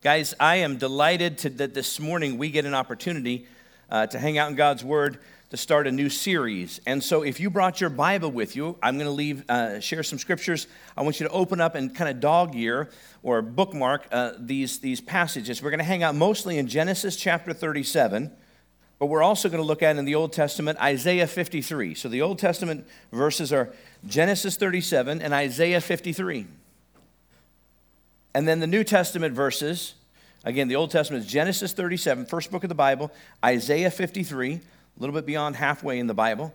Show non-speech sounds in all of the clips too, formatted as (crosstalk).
Guys, I am delighted to, that this morning we get an opportunity uh, to hang out in God's Word to start a new series. And so, if you brought your Bible with you, I'm going to leave uh, share some scriptures. I want you to open up and kind of dog ear or bookmark uh, these these passages. We're going to hang out mostly in Genesis chapter 37, but we're also going to look at in the Old Testament Isaiah 53. So the Old Testament verses are Genesis 37 and Isaiah 53. And then the New Testament verses, again, the Old Testament is Genesis 37, first book of the Bible, Isaiah 53, a little bit beyond halfway in the Bible.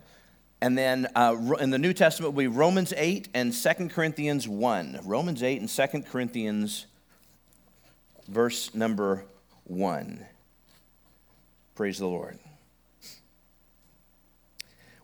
And then uh, in the New Testament will be Romans 8 and 2 Corinthians 1. Romans 8 and 2 Corinthians, verse number 1. Praise the Lord.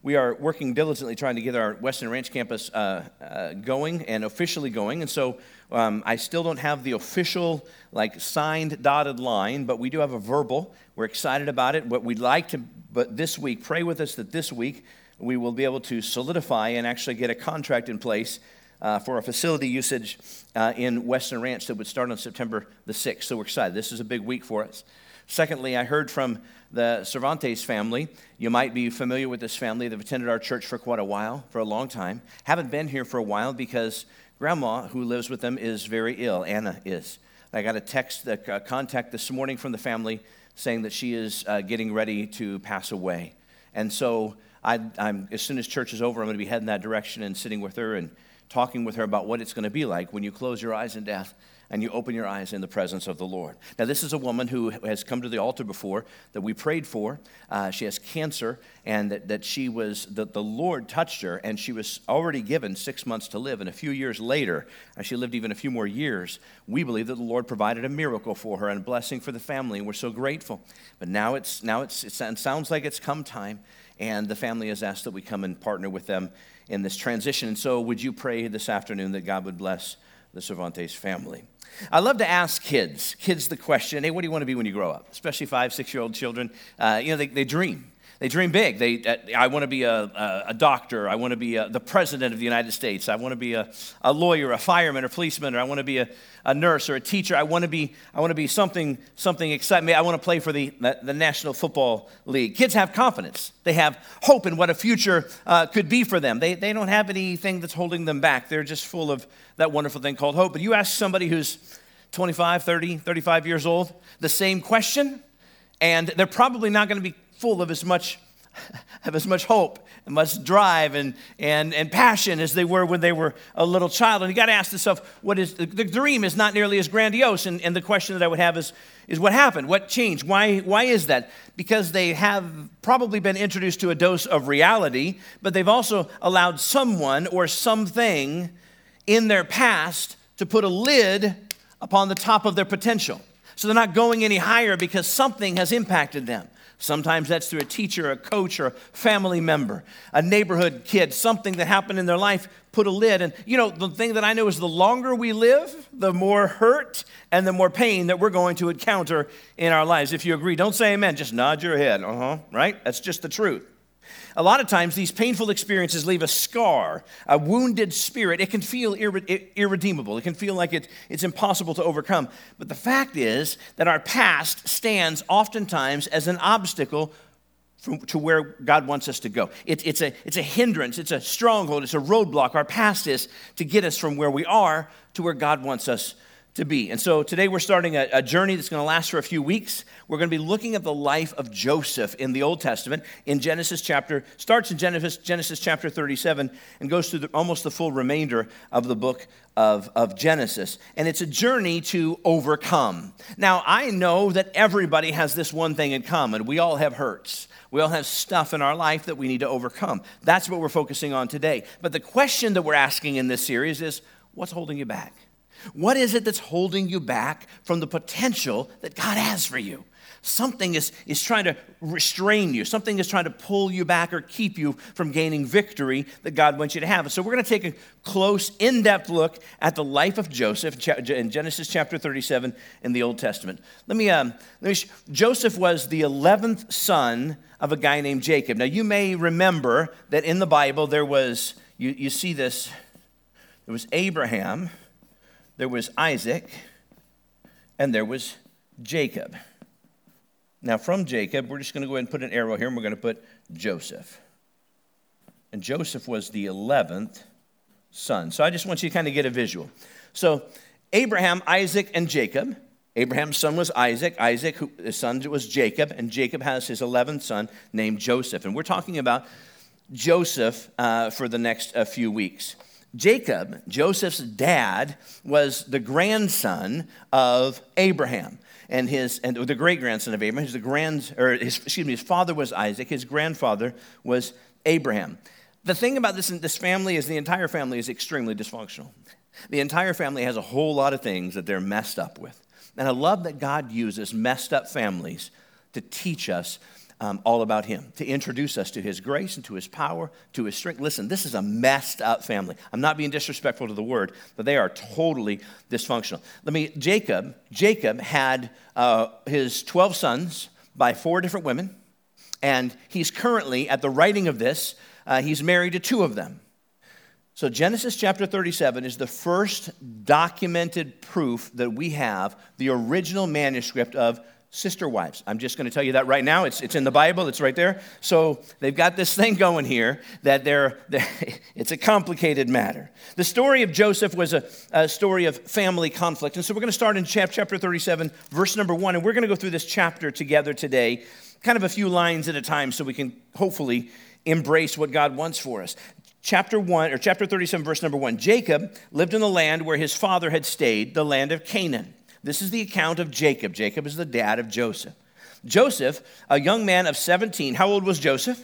We are working diligently trying to get our Western Ranch campus uh, uh, going and officially going. And so um, I still don't have the official, like, signed dotted line, but we do have a verbal. We're excited about it. But we'd like to, but this week, pray with us that this week we will be able to solidify and actually get a contract in place uh, for a facility usage uh, in Western Ranch that would start on September the 6th. So we're excited. This is a big week for us. Secondly, I heard from the Cervantes family. You might be familiar with this family. They've attended our church for quite a while, for a long time. Haven't been here for a while because grandma, who lives with them, is very ill. Anna is. I got a text, a contact this morning from the family saying that she is uh, getting ready to pass away. And so, I, am as soon as church is over, I'm going to be heading that direction and sitting with her and talking with her about what it's going to be like when you close your eyes in death and you open your eyes in the presence of the Lord. Now, this is a woman who has come to the altar before that we prayed for. Uh, she has cancer, and that, that she was, that the Lord touched her, and she was already given six months to live. And a few years later, as she lived even a few more years, we believe that the Lord provided a miracle for her and a blessing for the family, and we're so grateful. But now it's, now it's, it sounds like it's come time, and the family has asked that we come and partner with them in this transition. And so, would you pray this afternoon that God would bless the Cervantes family? I love to ask kids, kids the question, hey, what do you want to be when you grow up? Especially five, six year old children. Uh, you know, they, they dream. They dream big. They, uh, I want to be a, a, a, doctor. I want to be a, the president of the United States. I want to be a, a lawyer, a fireman, or policeman, or I want to be a, a nurse or a teacher. I want to be, I want to be something, something exciting. I want to play for the, the, the, National Football League. Kids have confidence. They have hope in what a future uh, could be for them. They, they don't have anything that's holding them back. They're just full of that wonderful thing called hope. But you ask somebody who's 25, 30, 35 years old the same question, and they're probably not going to be full of as much (laughs) have as much hope and much drive and, and, and passion as they were when they were a little child. And you got to ask yourself, what is the, the, dream is not nearly as grandiose. And, and the question that I would have is, is what happened? What changed? Why, why is that? Because they have probably been introduced to a dose of reality, but they've also allowed someone or something in their past to put a lid upon the top of their potential. So they're not going any higher because something has impacted them. Sometimes that's through a teacher, a coach, or a family member, a neighborhood kid, something that happened in their life put a lid. And you know, the thing that I know is the longer we live, the more hurt and the more pain that we're going to encounter in our lives. If you agree, don't say amen, just nod your head. Uh huh, right? That's just the truth. A lot of times, these painful experiences leave a scar, a wounded spirit. It can feel irre- irredeemable. It can feel like it, it's impossible to overcome. But the fact is that our past stands oftentimes as an obstacle from, to where God wants us to go. It, it's, a, it's a hindrance, it's a stronghold, it's a roadblock. Our past is to get us from where we are to where God wants us to be. And so today we're starting a, a journey that's going to last for a few weeks. We're going to be looking at the life of Joseph in the Old Testament in Genesis chapter, starts in Genesis, Genesis chapter 37 and goes through the, almost the full remainder of the book of, of Genesis. And it's a journey to overcome. Now, I know that everybody has this one thing in common. We all have hurts. We all have stuff in our life that we need to overcome. That's what we're focusing on today. But the question that we're asking in this series is what's holding you back? What is it that's holding you back from the potential that God has for you? Something is, is trying to restrain you. Something is trying to pull you back or keep you from gaining victory that God wants you to have. so we're going to take a close, in depth look at the life of Joseph in Genesis chapter 37 in the Old Testament. Let me, um, let me sh- Joseph was the 11th son of a guy named Jacob. Now, you may remember that in the Bible there was, you, you see this, there was Abraham there was Isaac, and there was Jacob. Now, from Jacob, we're just going to go ahead and put an arrow here, and we're going to put Joseph. And Joseph was the 11th son. So I just want you to kind of get a visual. So, Abraham, Isaac, and Jacob. Abraham's son was Isaac. Isaac, who, his son was Jacob, and Jacob has his 11th son named Joseph. And we're talking about Joseph uh, for the next uh, few weeks. Jacob, Joseph's dad, was the grandson of Abraham and his and the great grandson of Abraham. His the grand or his, excuse me, his father was Isaac. His grandfather was Abraham. The thing about this this family is the entire family is extremely dysfunctional. The entire family has a whole lot of things that they're messed up with, and I love that God uses messed up families to teach us um, all about Him, to introduce us to His grace and to His power, to His strength. Listen, this is a messed up family. I'm not being disrespectful to the word, but they are totally dysfunctional. Let me, Jacob, Jacob had uh, his 12 sons by four different women, and he's currently, at the writing of this, uh, he's married to two of them. So, Genesis chapter 37 is the first documented proof that we have the original manuscript of sister wives. I'm just going to tell you that right now. It's, it's in the Bible, it's right there. So they've got this thing going here that they're, they're (laughs) it's a complicated matter. The story of Joseph was a, a, story of family conflict. And so we're going to start in chapter 37, verse number one. And we're going to go through this chapter together today, kind of a few lines at a time, so we can hopefully embrace what God wants for us. Chapter 1 or chapter 37 verse number 1 Jacob lived in the land where his father had stayed the land of Canaan this is the account of Jacob. Jacob is the dad of Joseph. Joseph, a young man of 17, how old was Joseph?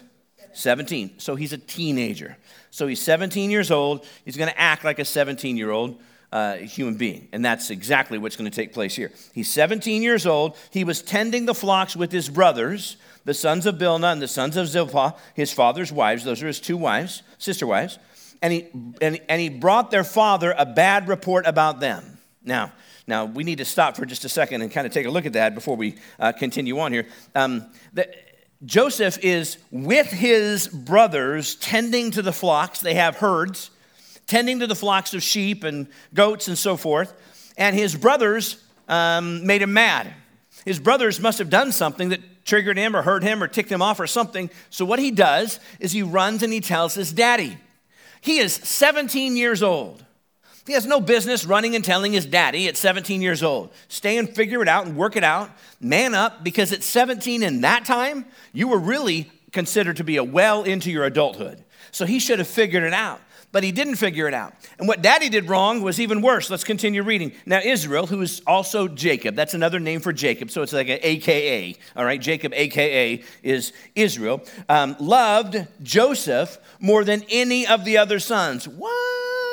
17. So he's a teenager. So he's 17 years old. He's going to act like a 17 year old uh, human being. And that's exactly what's going to take place here. He's 17 years old. He was tending the flocks with his brothers, the sons of Bilhah and the sons of Zilpah, his father's wives. Those are his two wives, sister wives. And he, and, and he brought their father a bad report about them. Now, now, we need to stop for just a second and kind of take a look at that before we uh, continue on here. Um, the, Joseph is with his brothers tending to the flocks. They have herds, tending to the flocks of sheep and goats and so forth. And his brothers um, made him mad. His brothers must have done something that triggered him or hurt him or ticked him off or something. So, what he does is he runs and he tells his daddy. He is 17 years old. He has no business running and telling his daddy at 17 years old. Stay and figure it out and work it out. Man up, because at 17 in that time, you were really considered to be a well into your adulthood. So he should have figured it out, but he didn't figure it out. And what daddy did wrong was even worse. Let's continue reading. Now, Israel, who is also Jacob, that's another name for Jacob, so it's like an AKA, all right? Jacob, AKA, is Israel, um, loved Joseph more than any of the other sons. What?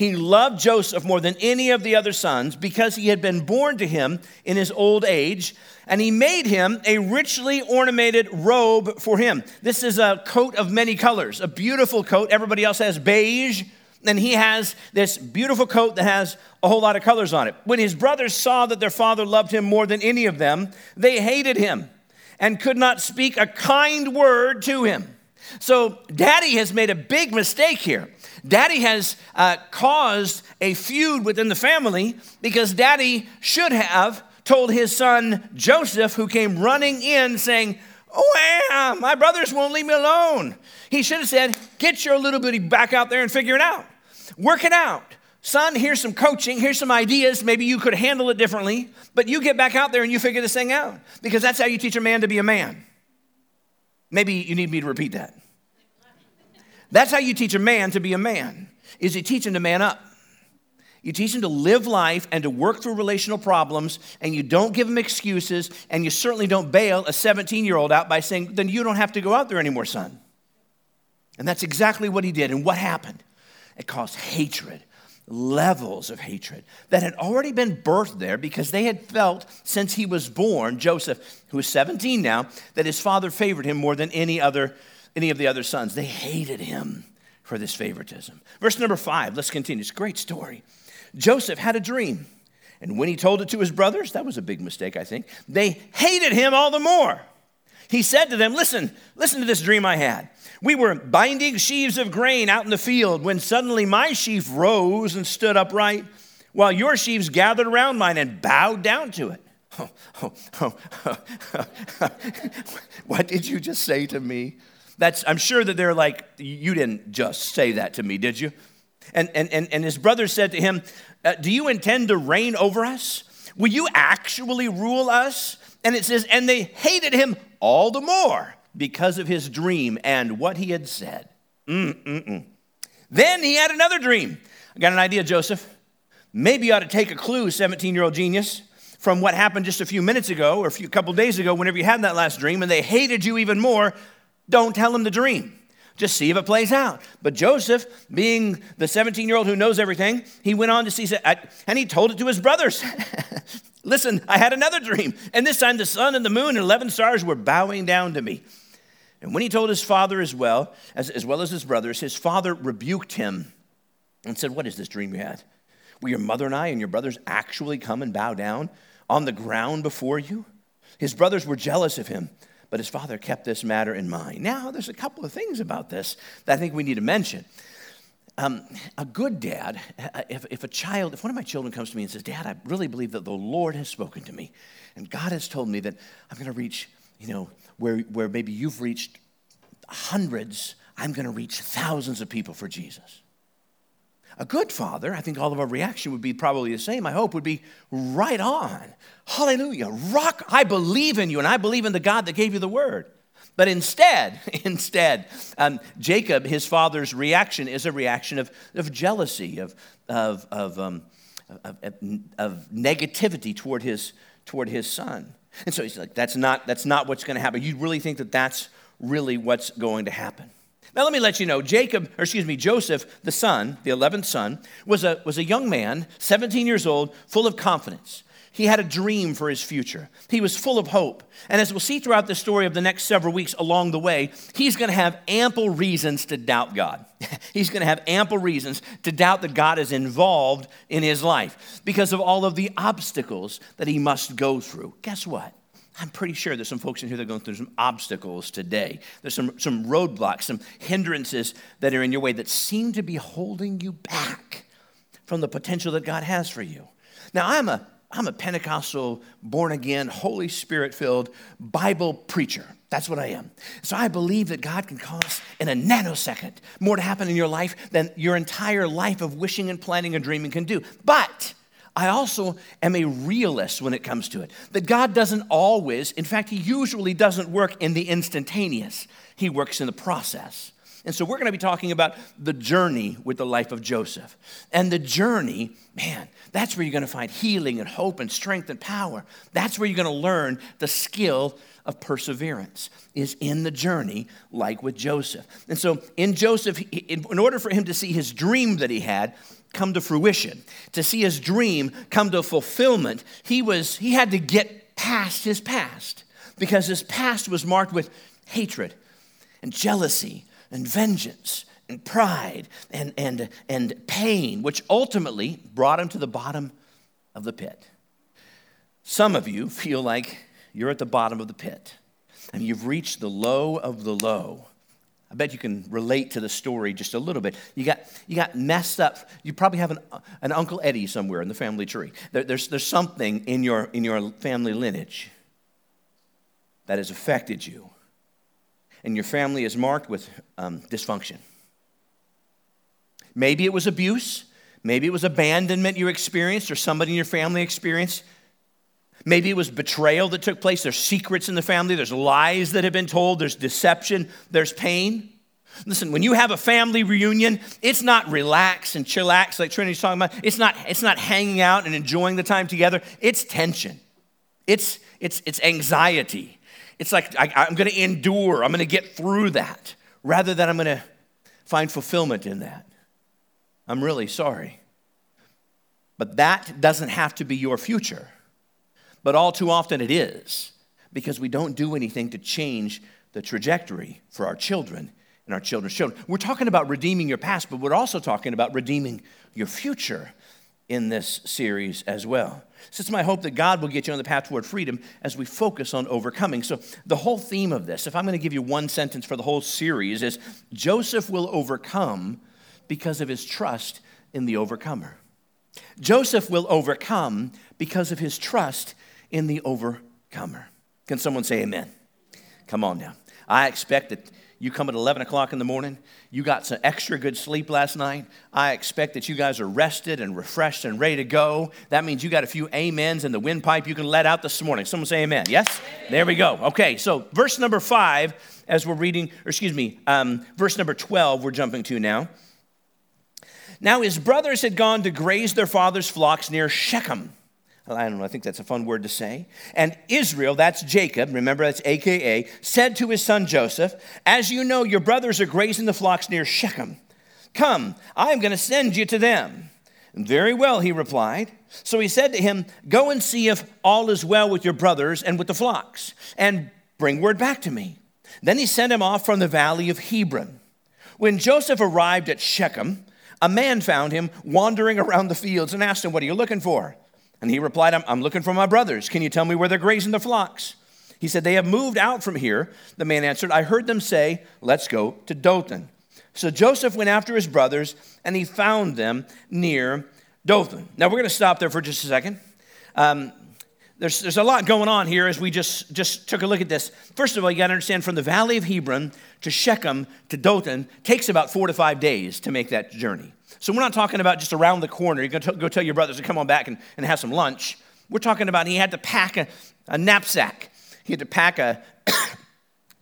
He loved Joseph more than any of the other sons because he had been born to him in his old age, and he made him a richly ornamented robe for him. This is a coat of many colors, a beautiful coat. Everybody else has beige, and he has this beautiful coat that has a whole lot of colors on it. When his brothers saw that their father loved him more than any of them, they hated him and could not speak a kind word to him. So, daddy has made a big mistake here. Daddy has uh, caused a feud within the family because daddy should have told his son Joseph, who came running in saying, Oh, my brothers won't leave me alone. He should have said, Get your little bitty back out there and figure it out. Work it out. Son, here's some coaching, here's some ideas. Maybe you could handle it differently, but you get back out there and you figure this thing out because that's how you teach a man to be a man. Maybe you need me to repeat that. That's how you teach a man to be a man, is you teach him to man up. You teach him to live life and to work through relational problems, and you don't give him excuses, and you certainly don't bail a 17 year old out by saying, then you don't have to go out there anymore, son. And that's exactly what he did. And what happened? It caused hatred, levels of hatred that had already been birthed there because they had felt since he was born, Joseph, who is 17 now, that his father favored him more than any other any of the other sons. They hated him for this favoritism. Verse number five, let's continue. It's a great story. Joseph had a dream, and when he told it to his brothers, that was a big mistake, I think, they hated him all the more. He said to them, Listen, listen to this dream I had. We were binding sheaves of grain out in the field when suddenly my sheaf rose and stood upright, while your sheaves gathered around mine and bowed down to it. (laughs) What did you just say to me? That's, I'm sure that they're like, you didn't just say that to me, did you? And, and, and, and his brother said to him, uh, Do you intend to reign over us? Will you actually rule us? And it says, And they hated him all the more because of his dream and what he had said. Mm-mm-mm. Then he had another dream. I got an idea, Joseph. Maybe you ought to take a clue, 17 year old genius, from what happened just a few minutes ago or a few couple days ago, whenever you had that last dream, and they hated you even more. Don't tell them the dream. Just see if it plays out. But Joseph, being the 17 year old who knows everything, he went on to see, and he told it to his brothers. (laughs) Listen, I had another dream, and this time the sun and the moon and 11 stars were bowing down to me. And when he told his father as well, as, as well as his brothers, his father rebuked him and said, What is this dream you had? Will your mother and I and your brothers actually come and bow down on the ground before you? His brothers were jealous of him, but his father kept this matter in mind. Now, there's a couple of things about this that I think we need to mention. Um, a good dad, uh, if, if a child, if one of my children comes to me and says, Dad, I really believe that the Lord has spoken to me, and God has told me that I'm going to reach, you know, where, where maybe you've reached hundreds, I'm going to reach thousands of people for Jesus. A good father, I think all of our reaction would be probably the same, I hope, would be right on. Hallelujah. Rock, I believe in you, and I believe in the God that gave you the word. But instead, (laughs) instead, um, Jacob, his father's reaction is a reaction of, of jealousy, of, of, of, um, of, of negativity toward his, toward his son. And so he's like, that's not, that's not what's going to happen. You really think that that's really what's going to happen. Now, let me let you know Jacob, or excuse me, Joseph, the son, the 11th son, was a, was a young man, 17 years old, full of confidence. He had a dream for his future. He was full of hope. And as we'll see throughout the story of the next several weeks along the way, he's going to have ample reasons to doubt God. (laughs) he's going to have ample reasons to doubt that God is involved in his life because of all of the obstacles that he must go through. Guess what? I'm pretty sure there's some folks in here that are going through some obstacles today. There's some, some roadblocks, some hindrances that are in your way that seem to be holding you back from the potential that God has for you. Now, I'm a I'm a Pentecostal, born again, Holy Spirit filled Bible preacher. That's what I am. So I believe that God can cause in a nanosecond more to happen in your life than your entire life of wishing and planning and dreaming can do. But I also am a realist when it comes to it. That God doesn't always, in fact, He usually doesn't work in the instantaneous, He works in the process. And so we're going to be talking about the journey with the life of Joseph. And the journey, man, that's where you're going to find healing and hope and strength and power. That's where you're going to learn the skill of perseverance is in the journey like with Joseph. And so in Joseph in order for him to see his dream that he had come to fruition, to see his dream come to fulfillment, he was he had to get past his past because his past was marked with hatred and jealousy and vengeance and pride and, and, and pain, which ultimately brought him to the bottom of the pit. Some of you feel like you're at the bottom of the pit and you've reached the low of the low. I bet you can relate to the story just a little bit. You got, you got messed up. You probably have an, an Uncle Eddie somewhere in the family tree. There, there's, there's something in your, in your family lineage that has affected you and your family is marked with um, dysfunction. Maybe it was abuse. Maybe it was abandonment you experienced or somebody in your family experienced. Maybe it was betrayal that took place. There's secrets in the family. There's lies that have been told. There's deception. There's pain. Listen, when you have a family reunion, it's not relax and chillax like Trinity's talking about. It's not, it's not hanging out and enjoying the time together. It's tension. It's, it's, it's anxiety. It's like I, am going to endure, I'm going to get through that rather than I'm going to find fulfillment in that. I'm really sorry. But that doesn't have to be your future. But all too often it is because we don't do anything to change the trajectory for our children and our children's children. We're talking about redeeming your past, but we're also talking about redeeming your future in this series as well. So it's my hope that God will get you on the path toward freedom as we focus on overcoming. So, the whole theme of this, if I'm going to give you one sentence for the whole series, is Joseph will overcome because of his trust in the overcomer. Joseph will overcome because of his trust in the overcomer. Can someone say amen? Come on now. I expect that you come at 11 o'clock in the morning, you got some extra good sleep last night. I expect that you guys are rested and refreshed and ready to go. That means you got a few amens in the windpipe you can let out this morning. Someone say amen. Yes? Amen. There we go. Okay, so verse number five, as we're reading, or excuse me, um, verse number 12, we're jumping to now. Now his brothers had gone to graze their father's flocks near Shechem. I don't know, I think that's a fun word to say. And Israel, that's Jacob, remember that's AKA, said to his son Joseph, As you know, your brothers are grazing the flocks near Shechem. Come, I am going to send you to them. Very well, he replied. So he said to him, Go and see if all is well with your brothers and with the flocks, and bring word back to me. Then he sent him off from the valley of Hebron. When Joseph arrived at Shechem, a man found him wandering around the fields and asked him, What are you looking for? And he replied, I'm, I'm looking for my brothers. Can you tell me where they're grazing the flocks? He said, They have moved out from here. The man answered, I heard them say, Let's go to Dothan. So Joseph went after his brothers, and he found them near Dothan. Now we're going to stop there for just a second. Um, there's, there's a lot going on here as we just, just took a look at this. First of all, you got to understand from the valley of Hebron to Shechem to Dothan takes about four to five days to make that journey. So we're not talking about just around the corner. You're going to go tell your brothers to come on back and, and have some lunch. We're talking about he had to pack a, a knapsack. He had to pack a, (coughs)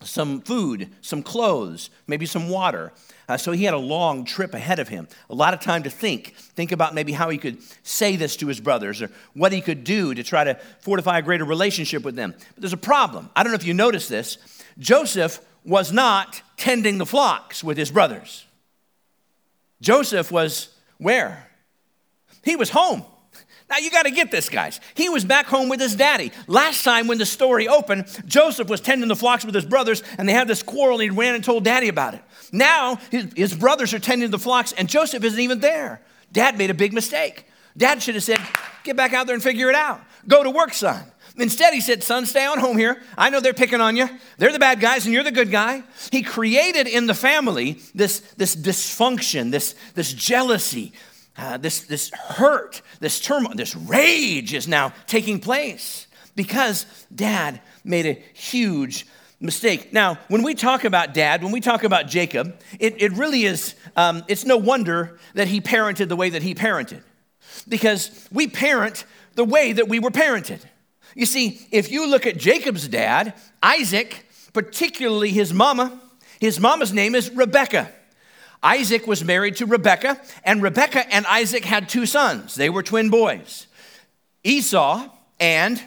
some food, some clothes, maybe some water. Uh, so he had a long trip ahead of him, a lot of time to think. Think about maybe how he could say this to his brothers or what he could do to try to fortify a greater relationship with them. But there's a problem. I don't know if you noticed this. Joseph was not tending the flocks with his brothers. Joseph was where? He was home. Now you got to get this, guys. He was back home with his daddy. Last time when the story opened, Joseph was tending the flocks with his brothers, and they had this quarrel, and he ran and told daddy about it. Now his, his brothers are tending the flocks, and Joseph isn't even there. Dad made a big mistake. Dad should have said, Get back out there and figure it out. Go to work, son. Instead, he said, Son, stay on home here. I know they're picking on you. They're the bad guys, and you're the good guy. He created in the family this, this dysfunction, this, this jealousy, uh, this, this hurt, this turmoil, this rage is now taking place because dad made a huge mistake. Now, when we talk about dad, when we talk about Jacob, it, it really is, um, it's no wonder that he parented the way that he parented because we parent the way that we were parented. You see, if you look at Jacob's dad, Isaac, particularly his mama, his mama's name is Rebecca. Isaac was married to Rebecca, and Rebecca and Isaac had two sons. They were twin boys Esau and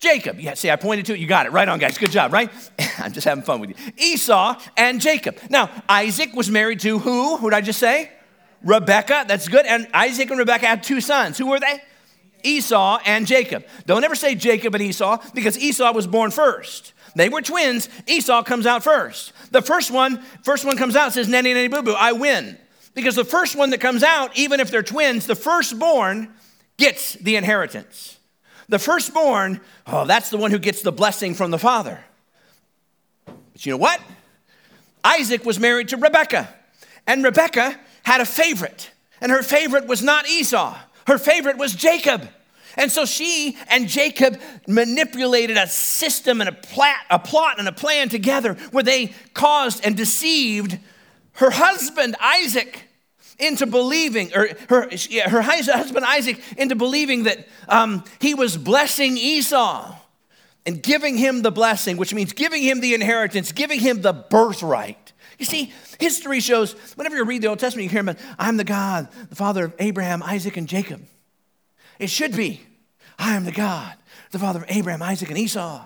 Jacob. Yeah, see, I pointed to it. You got it. Right on, guys. Good job, right? (laughs) I'm just having fun with you. Esau and Jacob. Now, Isaac was married to who? Who did I just say? Rebecca. That's good. And Isaac and Rebecca had two sons. Who were they? Esau and Jacob. Don't ever say Jacob and Esau because Esau was born first. They were twins. Esau comes out first. The first one, first one comes out says nanny nanny boo boo. I win because the first one that comes out, even if they're twins, the firstborn gets the inheritance. The firstborn, oh, that's the one who gets the blessing from the father. But you know what? Isaac was married to Rebekah, and Rebekah had a favorite, and her favorite was not Esau. Her favorite was Jacob. And so she and Jacob manipulated a system and a, plat, a plot and a plan together where they caused and deceived her husband Isaac into believing, or her, her husband Isaac into believing that um, he was blessing Esau and giving him the blessing, which means giving him the inheritance, giving him the birthright. You see, history shows, whenever you read the Old Testament, you hear about, I'm the God, the father of Abraham, Isaac, and Jacob. It should be, I am the God, the father of Abraham, Isaac, and Esau.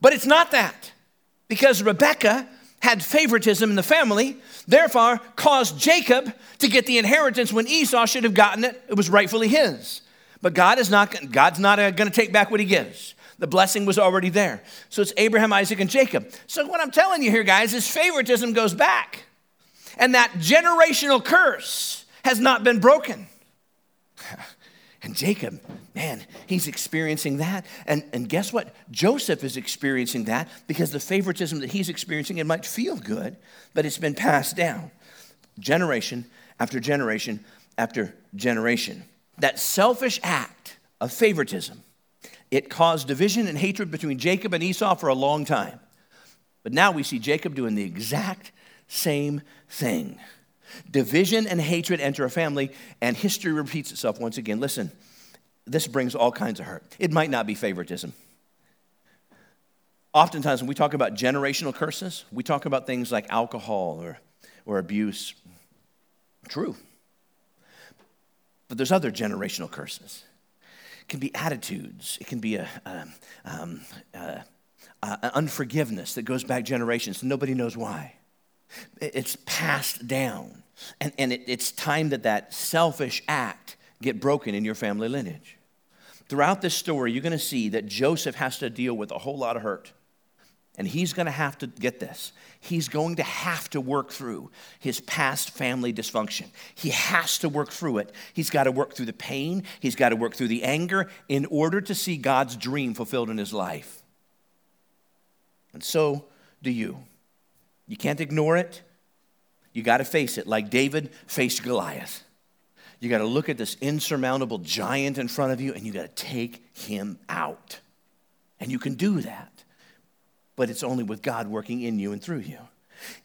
But it's not that, because Rebekah had favoritism in the family, therefore caused Jacob to get the inheritance when Esau should have gotten it. It was rightfully his. But God is not, God's not uh, going to take back what he gives. The blessing was already there. So it's Abraham, Isaac, and Jacob. So what I'm telling you here, guys, is favoritism goes back. And that generational curse has not been broken. (laughs) And Jacob, man, he's experiencing that. And, and guess what? Joseph is experiencing that because the favoritism that he's experiencing, it might feel good, but it's been passed down generation after generation after generation. That selfish act of favoritism, it caused division and hatred between Jacob and Esau for a long time. But now we see Jacob doing the exact same thing. Division and hatred enter a family, and history repeats itself once again. Listen, this brings all kinds of hurt. It might not be favoritism. Oftentimes, when we talk about generational curses, we talk about things like alcohol or, or abuse. True. But there's other generational curses. It can be attitudes, it can be a, a, um, a, a unforgiveness that goes back generations. Nobody knows why. It's passed down. And, and it, it's time that that selfish act get broken in your family lineage. Throughout this story, you're going to see that Joseph has to deal with a whole lot of hurt. And he's going to have to get this. He's going to have to work through his past family dysfunction. He has to work through it. He's got to work through the pain, he's got to work through the anger in order to see God's dream fulfilled in his life. And so do you. You can't ignore it. You got to face it like David faced Goliath. You got to look at this insurmountable giant in front of you and you got to take him out. And you can do that, but it's only with God working in you and through you.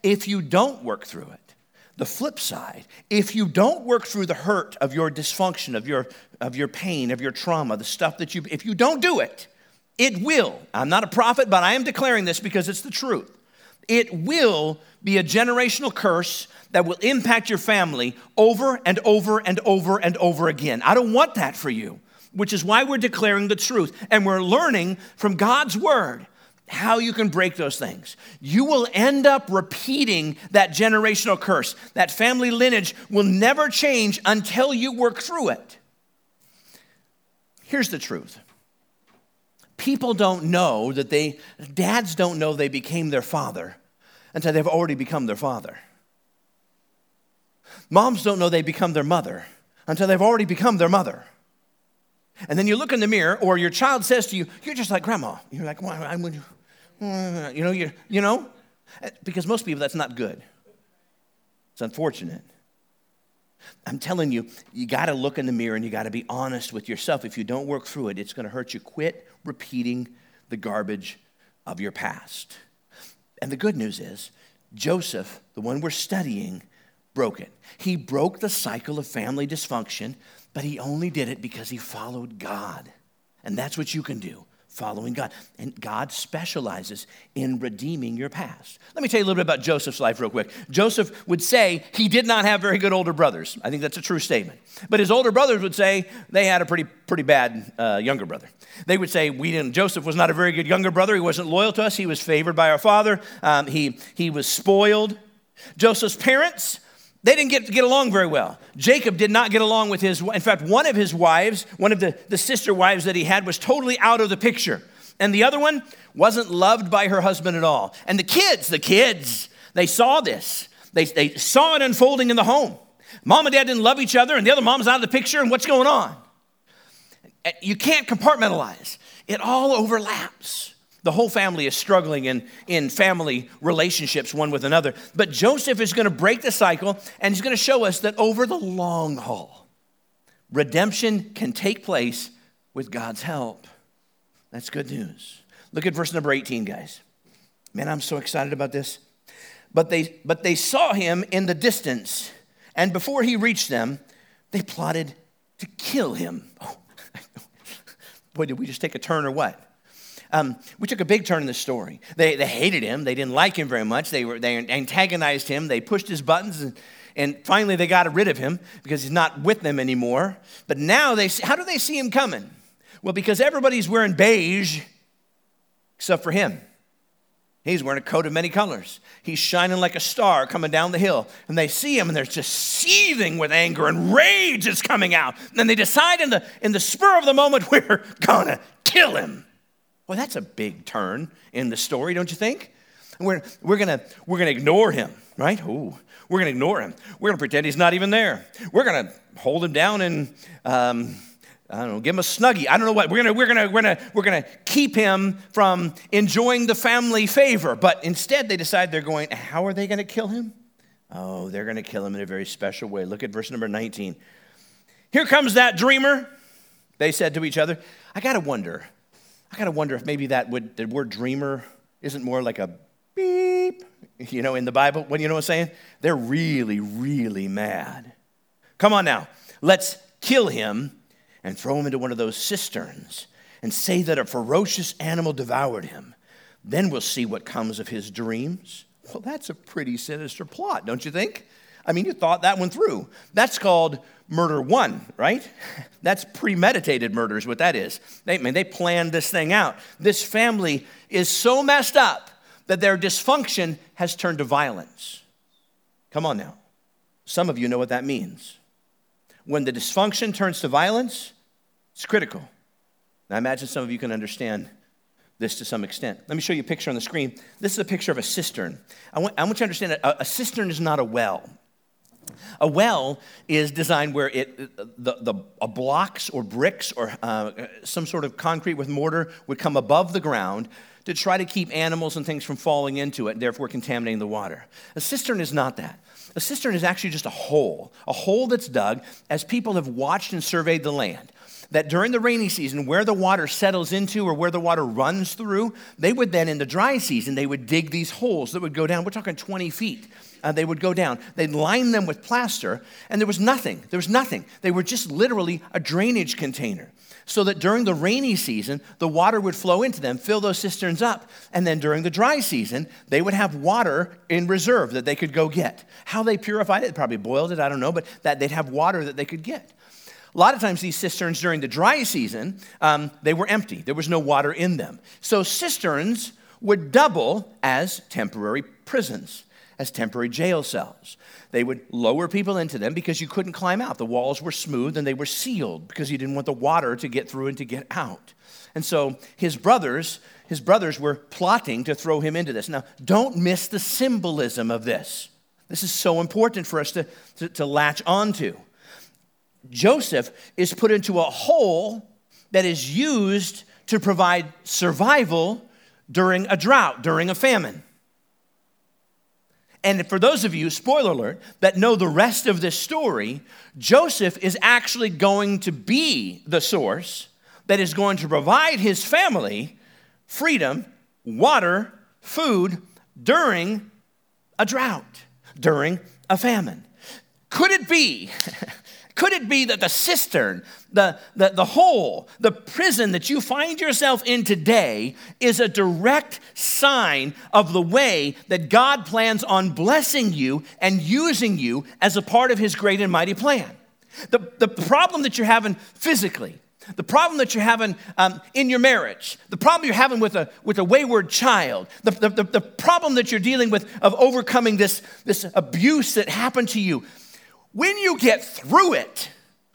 If you don't work through it, the flip side, if you don't work through the hurt of your dysfunction, of your, of your pain, of your trauma, the stuff that you, if you don't do it, it will. I'm not a prophet, but I am declaring this because it's the truth. It will be a generational curse that will impact your family over and over and over and over again. I don't want that for you, which is why we're declaring the truth and we're learning from God's word how you can break those things. You will end up repeating that generational curse. That family lineage will never change until you work through it. Here's the truth people don't know that they, dads don't know they became their father until they've already become their father. Moms don't know they become their mother until they've already become their mother. And then you look in the mirror, or your child says to you, You're just like grandma. You're like, would, Mm, you know, you, you know? Eh, because most people, that's not good. It's unfortunate. I'm telling you, you got to look in the mirror and you got to be honest with yourself. If you don't work through it, it's going to hurt you. Quit repeating the garbage of your past. And the good news is, Joseph, the one we're studying, broke it. He broke the cycle of family dysfunction, but he only did it because he followed God. And that's what you can do following God. And God specializes in redeeming your past. Let me tell you a little bit about Joseph's life, real quick. Joseph would say he did not have very good older brothers. I think that's a true statement. But his older brothers would say they had a pretty, pretty bad uh, younger brother. They would say we didn't, Joseph was not a very good younger brother. He wasn't loyal to us. He was favored by our father. Um, he, he was spoiled. Joseph's parents, they didn't get, get along very well. Jacob did not get along with his, in fact, one of his wives, one of the, the sister wives that he had, was totally out of the picture. And the other one wasn't loved by her husband at all. And the kids, the kids, they saw this. They, they saw it unfolding in the home. Mom and dad didn't love each other, and the other mom's out of the picture, and what's going on? You can't compartmentalize, it all overlaps. The whole family is struggling in, in family relationships one with another. But Joseph is going to break the cycle and he's going to show us that over the long haul, redemption can take place with God's help. That's good news. Look at verse number 18, guys. Man, I'm so excited about this. But they, but they saw him in the distance, and before he reached them, they plotted to kill him. Oh, (laughs) boy, did we just take a turn or what? Um, we took a big turn in the story. They, they hated him. They didn't like him very much. They, were, they antagonized him. They pushed his buttons, and, and finally they got rid of him because he's not with them anymore. But now, they, how do they see him coming? Well, because everybody's wearing beige except for him. He's wearing a coat of many colors. He's shining like a star coming down the hill. And they see him and they're just seething with anger and rage is coming out. And then they decide in the, in the spur of the moment, (laughs) we're gonna kill him. Well, that's a big turn in the story, don't you think? We're, we're, gonna, we're gonna ignore him, right? Ooh, we're gonna ignore him. We're gonna pretend he's not even there. We're gonna hold him down and, um, I don't know, give him a snuggie. I don't know what. We're gonna, we're gonna, we're gonna, we're gonna keep him from enjoying the family favor. But instead, they decide they're going, how are they gonna kill him? Oh, they're gonna kill him in a very special way. Look at verse number 19. Here comes that dreamer, they said to each other. I gotta wonder, I gotta wonder if maybe that would, the word dreamer isn't more like a beep, you know, in the Bible. What you know what I'm saying? They're really, really mad. Come on now, let's kill him and throw him into one of those cisterns and say that a ferocious animal devoured him. Then we'll see what comes of his dreams. Well, that's a pretty sinister plot, don't you think? I mean, you thought that one through. That's called murder one, right? (laughs) That's premeditated murder, is what that is. They, I mean, they planned this thing out. This family is so messed up that their dysfunction has turned to violence. Come on now. Some of you know what that means. When the dysfunction turns to violence, it's critical. Now, I imagine some of you can understand this to some extent. Let me show you a picture on the screen. This is a picture of a cistern. I want, I want you to understand that a, a cistern is not a well. A well is designed where it, the, the blocks or bricks or uh, some sort of concrete with mortar would come above the ground to try to keep animals and things from falling into it and therefore contaminating the water. A cistern is not that. A cistern is actually just a hole, a hole that's dug as people have watched and surveyed the land that during the rainy season, where the water settles into or where the water runs through, they would then, in the dry season, they would dig these holes that would go down. We're talking 20 feet. Uh, they would go down. They'd line them with plaster, and there was nothing. There was nothing. They were just literally a drainage container. So that during the rainy season, the water would flow into them, fill those cisterns up. And then during the dry season, they would have water in reserve that they could go get. How they purified it, probably boiled it, I don't know, but that they'd have water that they could get. A lot of times, these cisterns during the dry season, um, they were empty. There was no water in them. So, cisterns would double as temporary prisons, as temporary jail cells. They would lower people into them because you couldn't climb out. The walls were smooth and they were sealed because you didn't want the water to get through and to get out. And so, his brothers, his brothers were plotting to throw him into this. Now, don't miss the symbolism of this. This is so important for us to, to, to latch onto. Joseph is put into a hole that is used to provide survival during a drought, during a famine. And for those of you, spoiler alert, that know the rest of this story, Joseph is actually going to be the source that is going to provide his family freedom, water, food during a drought, during a famine. Could it be (laughs) Could it be that the cistern, the, the, the hole, the prison that you find yourself in today is a direct sign of the way that God plans on blessing you and using you as a part of his great and mighty plan? The, the problem that you're having physically, the problem that you're having um, in your marriage, the problem you're having with a, with a wayward child, the, the, the, problem that you're dealing with of overcoming this, this abuse that happened to you, when you get through it,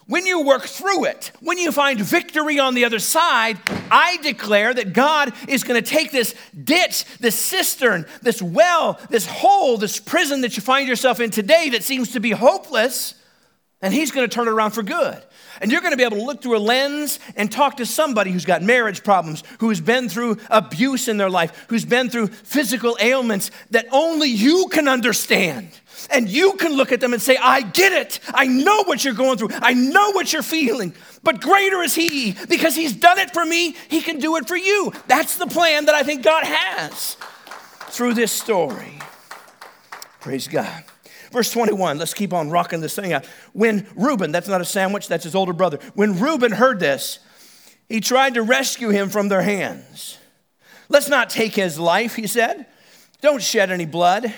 when you work through it, when you find victory on the other side, I declare that God is going to take this ditch, this cistern, this well, this hole, this prison that you find yourself in today that seems to be hopeless, and He's going to turn it around for good. And you're going to be able to look through a lens and talk to somebody who's got marriage problems, who's been through abuse in their life, who's been through physical ailments that only you can understand. And you can look at them and say, I get it. I know what you're going through. I know what you're feeling. But greater is He because He's done it for me. He can do it for you. That's the plan that I think God has through this story. Praise God. Verse 21, let's keep on rocking this thing out. When Reuben, that's not a sandwich, that's his older brother. When Reuben heard this, he tried to rescue him from their hands. Let's not take his life, he said. Don't shed any blood.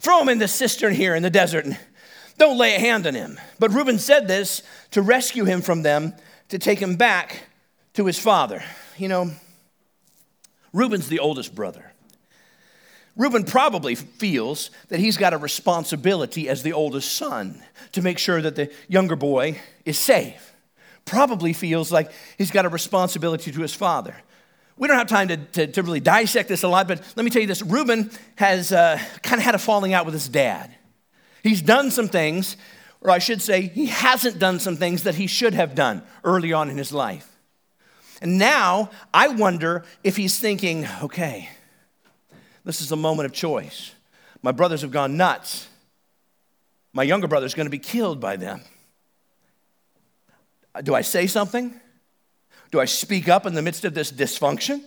Throw him in the cistern here in the desert and don't lay a hand on him. But Reuben said this to rescue him from them, to take him back to his father. You know, Reuben's the oldest brother. Reuben probably feels that he's got a responsibility as the oldest son to make sure that the younger boy is safe. Probably feels like he's got a responsibility to his father. We don't have time to, to, to really dissect this a lot, but let me tell you this Reuben has uh, kind of had a falling out with his dad. He's done some things, or I should say, he hasn't done some things that he should have done early on in his life. And now I wonder if he's thinking, okay, this is a moment of choice. My brothers have gone nuts. My younger brother's going to be killed by them. Do I say something? Do I speak up in the midst of this dysfunction?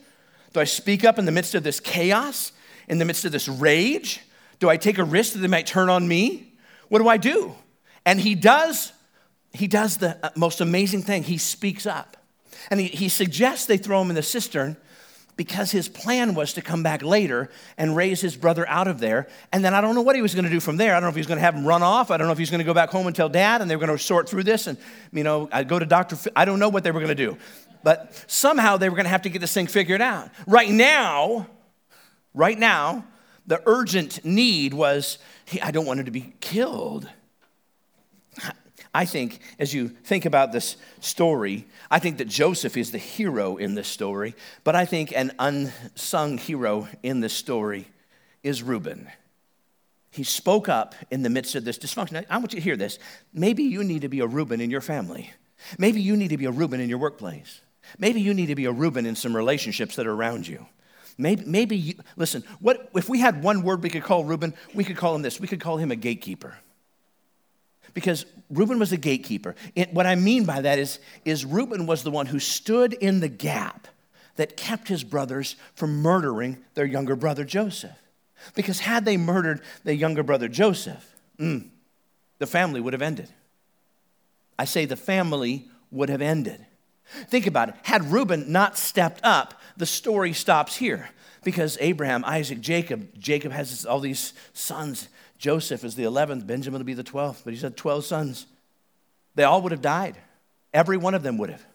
Do I speak up in the midst of this chaos, in the midst of this rage? Do I take a risk that they might turn on me? What do I do? And he does, he does the uh, most amazing thing. He speaks up. And he, he suggests they throw him in the cistern because his plan was to come back later and raise his brother out of there. And then I don't know what he was going to do from there. I don't know if he was going to have him run off. I don't know if he was going to go back home and tell dad and they were going to sort through this and, you know, I'd go to Dr. I don't know what they were going to do. But somehow they were going to have to get this thing figured out. Right now, right now, the urgent need was hey, I don't want him to be killed. I think, as you think about this story, I think that Joseph is the hero in this story, but I think an unsung hero in this story is Reuben. He spoke up in the midst of this dysfunction. I want you to hear this. Maybe you need to be a Reuben in your family. Maybe you need to be a Reuben in your workplace. Maybe you need to be a Reuben in some relationships that are around you. Maybe, maybe you, listen, what, if we had one word we could call Reuben, we could call him this. We could call him a gatekeeper because Reuben was a gatekeeper. It, what I mean by that is, is Reuben was the one who stood in the gap that kept his brothers from murdering their younger brother Joseph. Because had they murdered their younger brother Joseph, mm, the family would have ended. I say the family would have ended. Think about it. Had Reuben not stepped up, the story stops here because Abraham, Isaac, Jacob, Jacob has all these sons. Joseph is the 11th, Benjamin will be the 12th, but he's had 12 sons. They all would have died. Every one of them would have.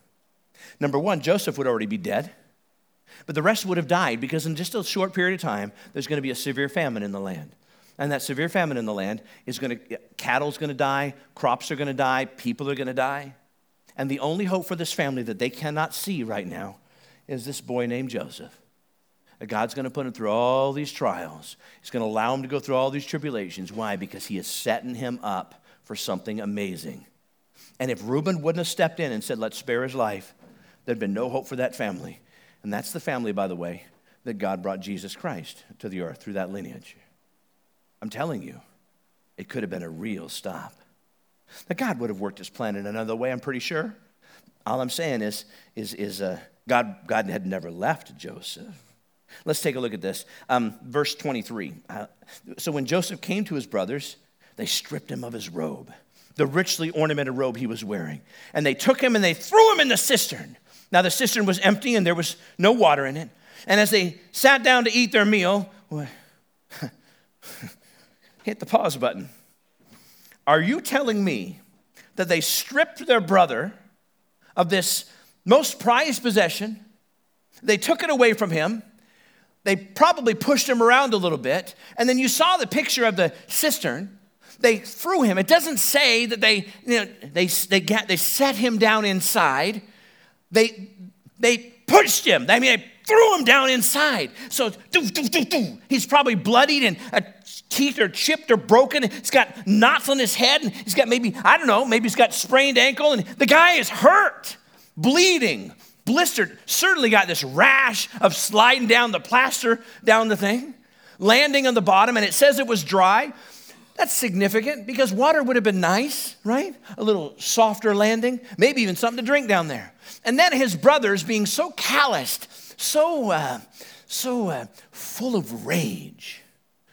Number one, Joseph would already be dead, but the rest would have died because in just a short period of time, there's going to be a severe famine in the land. And that severe famine in the land is going to, cattle's going to die, crops are going to die, people are going to die. And the only hope for this family that they cannot see right now is this boy named Joseph. God's going to put him through all these trials. He's going to allow him to go through all these tribulations. Why? Because he is setting him up for something amazing. And if Reuben wouldn't have stepped in and said, let's spare his life, there'd been no hope for that family. And that's the family, by the way, that God brought Jesus Christ to the earth through that lineage. I'm telling you, it could have been a real stop. Now, God would have worked his plan in another way, I'm pretty sure. All I'm saying is, is, is uh, God, God had never left Joseph. Let's take a look at this. Um, verse 23. Uh, so when Joseph came to his brothers, they stripped him of his robe, the richly ornamented robe he was wearing. And they took him and they threw him in the cistern. Now the cistern was empty and there was no water in it. And as they sat down to eat their meal, (laughs) hit the pause button. Are you telling me that they stripped their brother of this most prized possession? They took it away from him. They probably pushed him around a little bit. And then you saw the picture of the cistern. They threw him. It doesn't say that they, you know, they, they, got, they set him down inside. They, they pushed him. I mean, they threw him down inside. So doo, doo, doo, he's probably bloodied and a teeth are chipped or broken. He's got knots on his head, and he's got maybe, I don't know, maybe he's got sprained ankle, and the guy is hurt, bleeding, blistered, certainly got this rash of sliding down the plaster down the thing, landing on the bottom, and it says it was dry. That's significant because water would have been nice, right? A little softer landing, maybe even something to drink down there. And then his brothers being so calloused, so, uh, so uh, full of rage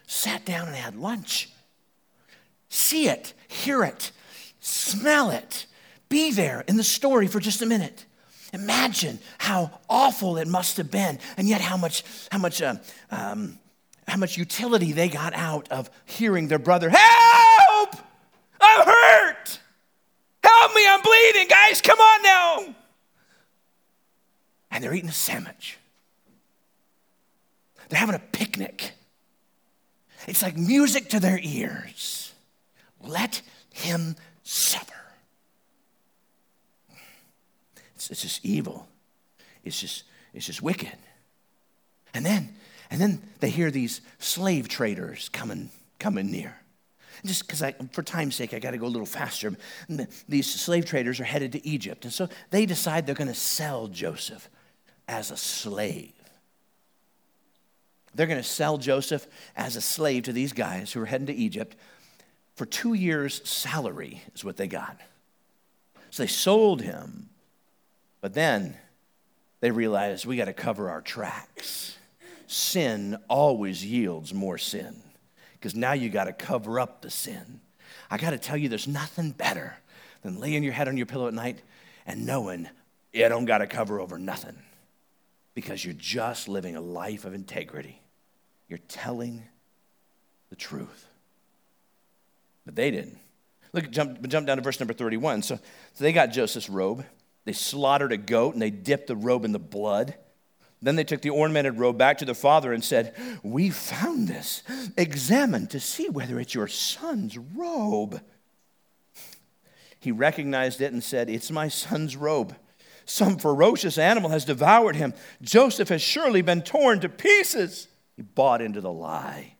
sat down and had lunch. See it, hear it, smell it, be there in the story for just a minute. Imagine how awful it must have been, and yet how much, how much, uh, um, how much utility they got out of hearing their brother, Help! I'm hurt! Help me, I'm bleeding, guys, come on now! And they're eating a sandwich. They're having a picnic. It's like music to their ears. Let him suffer. It's, it's just evil. It's just, it's just wicked. And then, and then they hear these slave traders coming, coming near. Just because I, for time's sake, I got to go a little faster. These slave traders are headed to Egypt. And so they decide they're going to sell Joseph as a slave. They're going to sell Joseph as a slave to these guys who are heading to Egypt for two years' salary, is what they got. So they sold him. But then they realized we got to cover our tracks. Sin always yields more sin because now you got to cover up the sin. I got to tell you, there's nothing better than laying your head on your pillow at night and knowing you don't got to cover over nothing because you're just living a life of integrity. You're telling the truth. But they didn't. Look, jump, jump down to verse number 31. So, so they got Joseph's robe. They slaughtered a goat and they dipped the robe in the blood. Then they took the ornamented robe back to the father and said, We found this. Examine to see whether it's your son's robe. He recognized it and said, It's my son's robe. Some ferocious animal has devoured him. Joseph has surely been torn to pieces. He bought into the lie.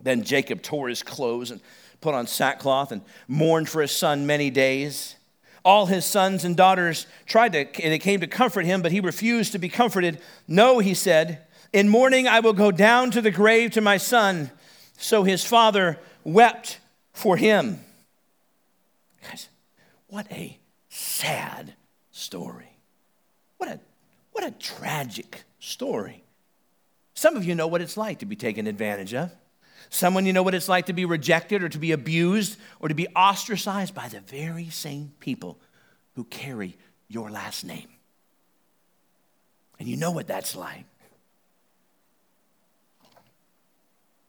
Then Jacob tore his clothes and put on sackcloth and mourned for his son many days. All his sons and daughters tried to, and they came to comfort him, but he refused to be comforted. No, he said, in mourning I will go down to the grave to my son. So his father wept for him. Guys, what a sad story. What a, what a tragic story. Some of you know what it's like to be taken advantage of. Someone you know what it's like to be rejected or to be abused or to be ostracized by the very same people who carry your last name. And you know what that's like.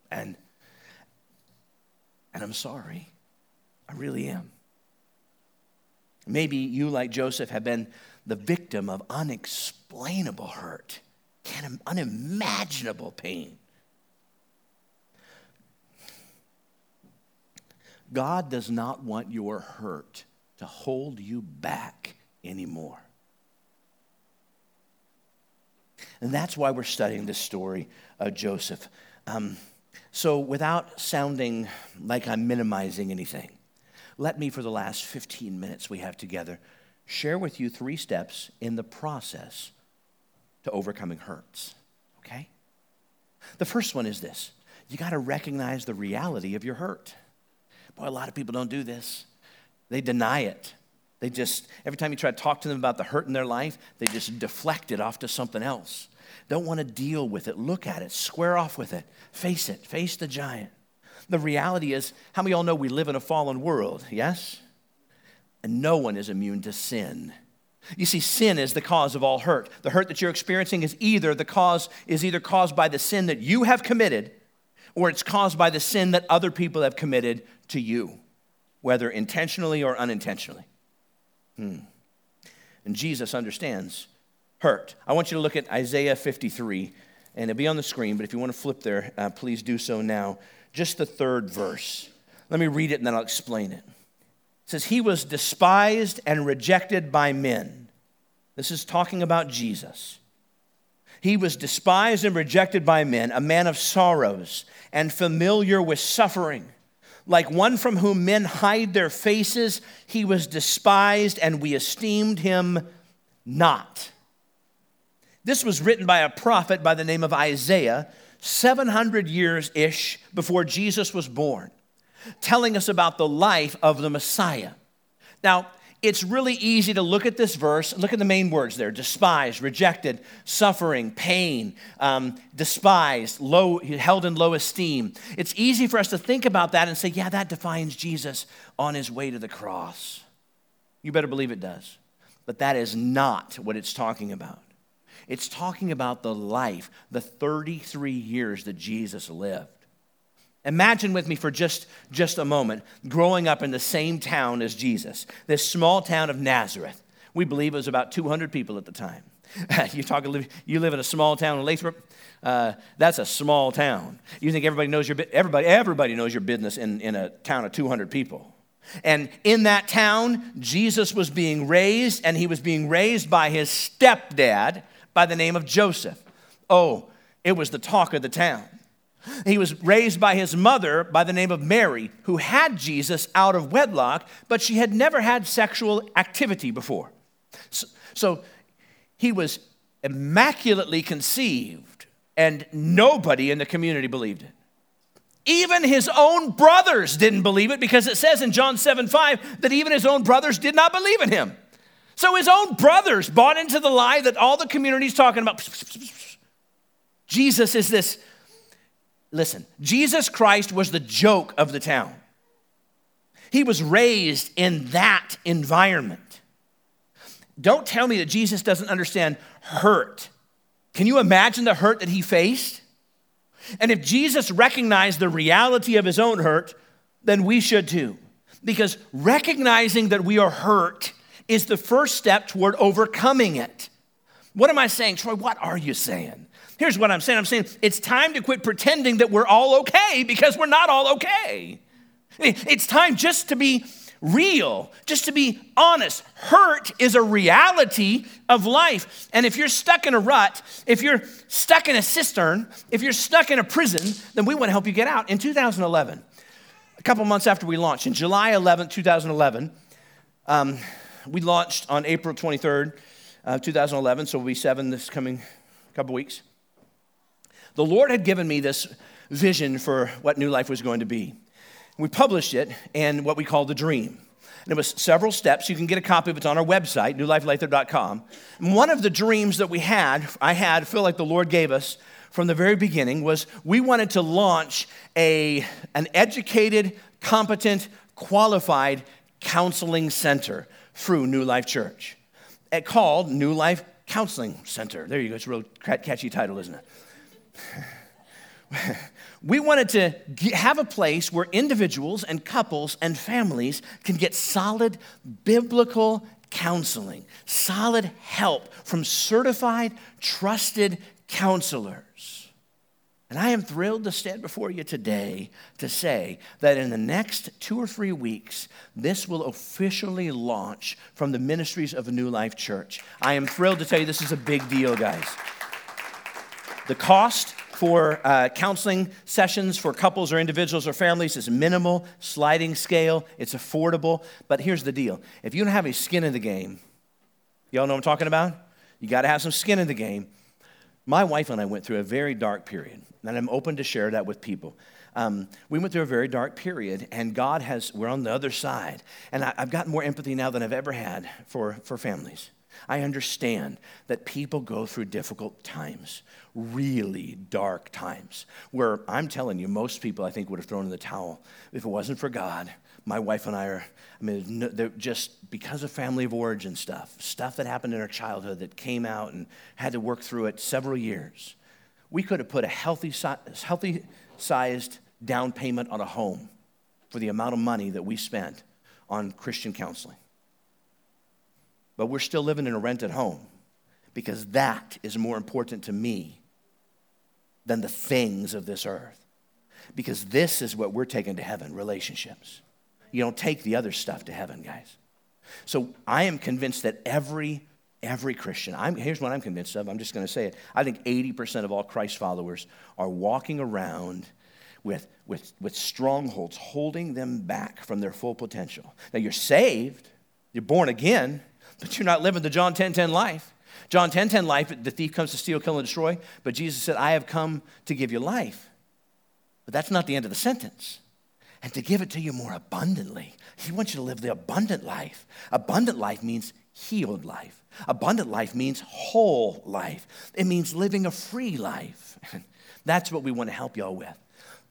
And and I'm sorry. I really am. Maybe you, like Joseph, have been the victim of unexplainable hurt, unimaginable pain. God does not want your hurt to hold you back anymore. And that's why we're studying this story of Joseph. Um, so, without sounding like I'm minimizing anything, let me, for the last 15 minutes we have together, share with you three steps in the process to overcoming hurts. Okay? The first one is this you got to recognize the reality of your hurt. Boy, a lot of people don't do this. They deny it. They just, every time you try to talk to them about the hurt in their life, they just deflect it off to something else. Don't want to deal with it. Look at it. Square off with it. Face it. Face the giant. The reality is, how many of y'all know we live in a fallen world? Yes? And no one is immune to sin. You see, sin is the cause of all hurt. The hurt that you're experiencing is either the cause is either caused by the sin that you have committed, or it's caused by the sin that other people have committed to you, whether intentionally or unintentionally. Hmm. And Jesus understands hurt. I want you to look at Isaiah 53, and it'll be on the screen, but if you want to flip there, uh, please do so now. Just the third verse. Let me read it and then I'll explain it. It says, He was despised and rejected by men. This is talking about Jesus. He was despised and rejected by men, a man of sorrows and familiar with suffering. Like one from whom men hide their faces, he was despised and we esteemed him not. This was written by a prophet by the name of Isaiah, 700 years ish before Jesus was born, telling us about the life of the Messiah. Now, it's really easy to look at this verse, look at the main words there despised, rejected, suffering, pain, um, despised, low, held in low esteem. It's easy for us to think about that and say, yeah, that defines Jesus on his way to the cross. You better believe it does. But that is not what it's talking about. It's talking about the life, the 33 years that Jesus lived. Imagine with me for just, just a moment growing up in the same town as Jesus, this small town of Nazareth. We believe it was about 200 people at the time. (laughs) you, talk, you live in a small town in Lathrop, uh, that's a small town. You think everybody knows your everybody everybody knows your business in, in a town of 200 people. And in that town, Jesus was being raised, and he was being raised by his stepdad by the name of Joseph. Oh, it was the talk of the town. He was raised by his mother by the name of Mary, who had Jesus out of wedlock, but she had never had sexual activity before. So, so he was immaculately conceived, and nobody in the community believed it. Even his own brothers didn't believe it because it says in John 7 5 that even his own brothers did not believe in him. So his own brothers bought into the lie that all the community's talking about. Jesus is this. Listen, Jesus Christ was the joke of the town. He was raised in that environment. Don't tell me that Jesus doesn't understand hurt. Can you imagine the hurt that he faced? And if Jesus recognized the reality of his own hurt, then we should too. Because recognizing that we are hurt is the first step toward overcoming it. What am I saying? Troy, what are you saying? Here's what I'm saying I'm saying it's time to quit pretending that we're all okay because we're not all okay. It's time just to be real, just to be honest. Hurt is a reality of life. And if you're stuck in a rut, if you're stuck in a cistern, if you're stuck in a prison, then we want to help you get out. In 2011, a couple months after we launched, in July 11, 2011, um, we launched on April 23rd, uh, 2011, so we'll be seven this coming couple weeks. The Lord had given me this vision for what New Life was going to be. We published it in what we call the dream. And it was several steps. You can get a copy of it on our website, newlifelathrop.com. One of the dreams that we had, I had, feel like the Lord gave us from the very beginning, was we wanted to launch a, an educated, competent, qualified counseling center through New Life Church. It called New Life Counseling Center. There you go. It's a real catchy title, isn't it? (laughs) we wanted to have a place where individuals and couples and families can get solid biblical counseling, solid help from certified, trusted counselors. And I am thrilled to stand before you today to say that in the next two or three weeks, this will officially launch from the ministries of a New Life Church. I am thrilled to tell you this is a big deal, guys. The cost for uh, counseling sessions for couples or individuals or families is minimal, sliding scale, it's affordable. But here's the deal if you don't have any skin in the game, y'all know what I'm talking about? You got to have some skin in the game. My wife and I went through a very dark period and I'm open to share that with people. Um, we went through a very dark period, and God has, we're on the other side. And I, I've gotten more empathy now than I've ever had for, for families. I understand that people go through difficult times, really dark times, where I'm telling you, most people I think would have thrown in the towel. If it wasn't for God, my wife and I are, I mean, just because of family of origin stuff, stuff that happened in our childhood that came out and had to work through it several years we could have put a healthy, healthy sized down payment on a home for the amount of money that we spent on Christian counseling. But we're still living in a rented home because that is more important to me than the things of this earth. Because this is what we're taking to heaven relationships. You don't take the other stuff to heaven, guys. So I am convinced that every Every Christian. I'm, here's what I'm convinced of. I'm just going to say it. I think 80% of all Christ followers are walking around with, with, with strongholds holding them back from their full potential. Now, you're saved, you're born again, but you're not living the John 10 10 life. John 10 10 life, the thief comes to steal, kill, and destroy. But Jesus said, I have come to give you life. But that's not the end of the sentence. And to give it to you more abundantly. He wants you to live the abundant life. Abundant life means healed life. Abundant life means whole life, it means living a free life. (laughs) That's what we want to help y'all with.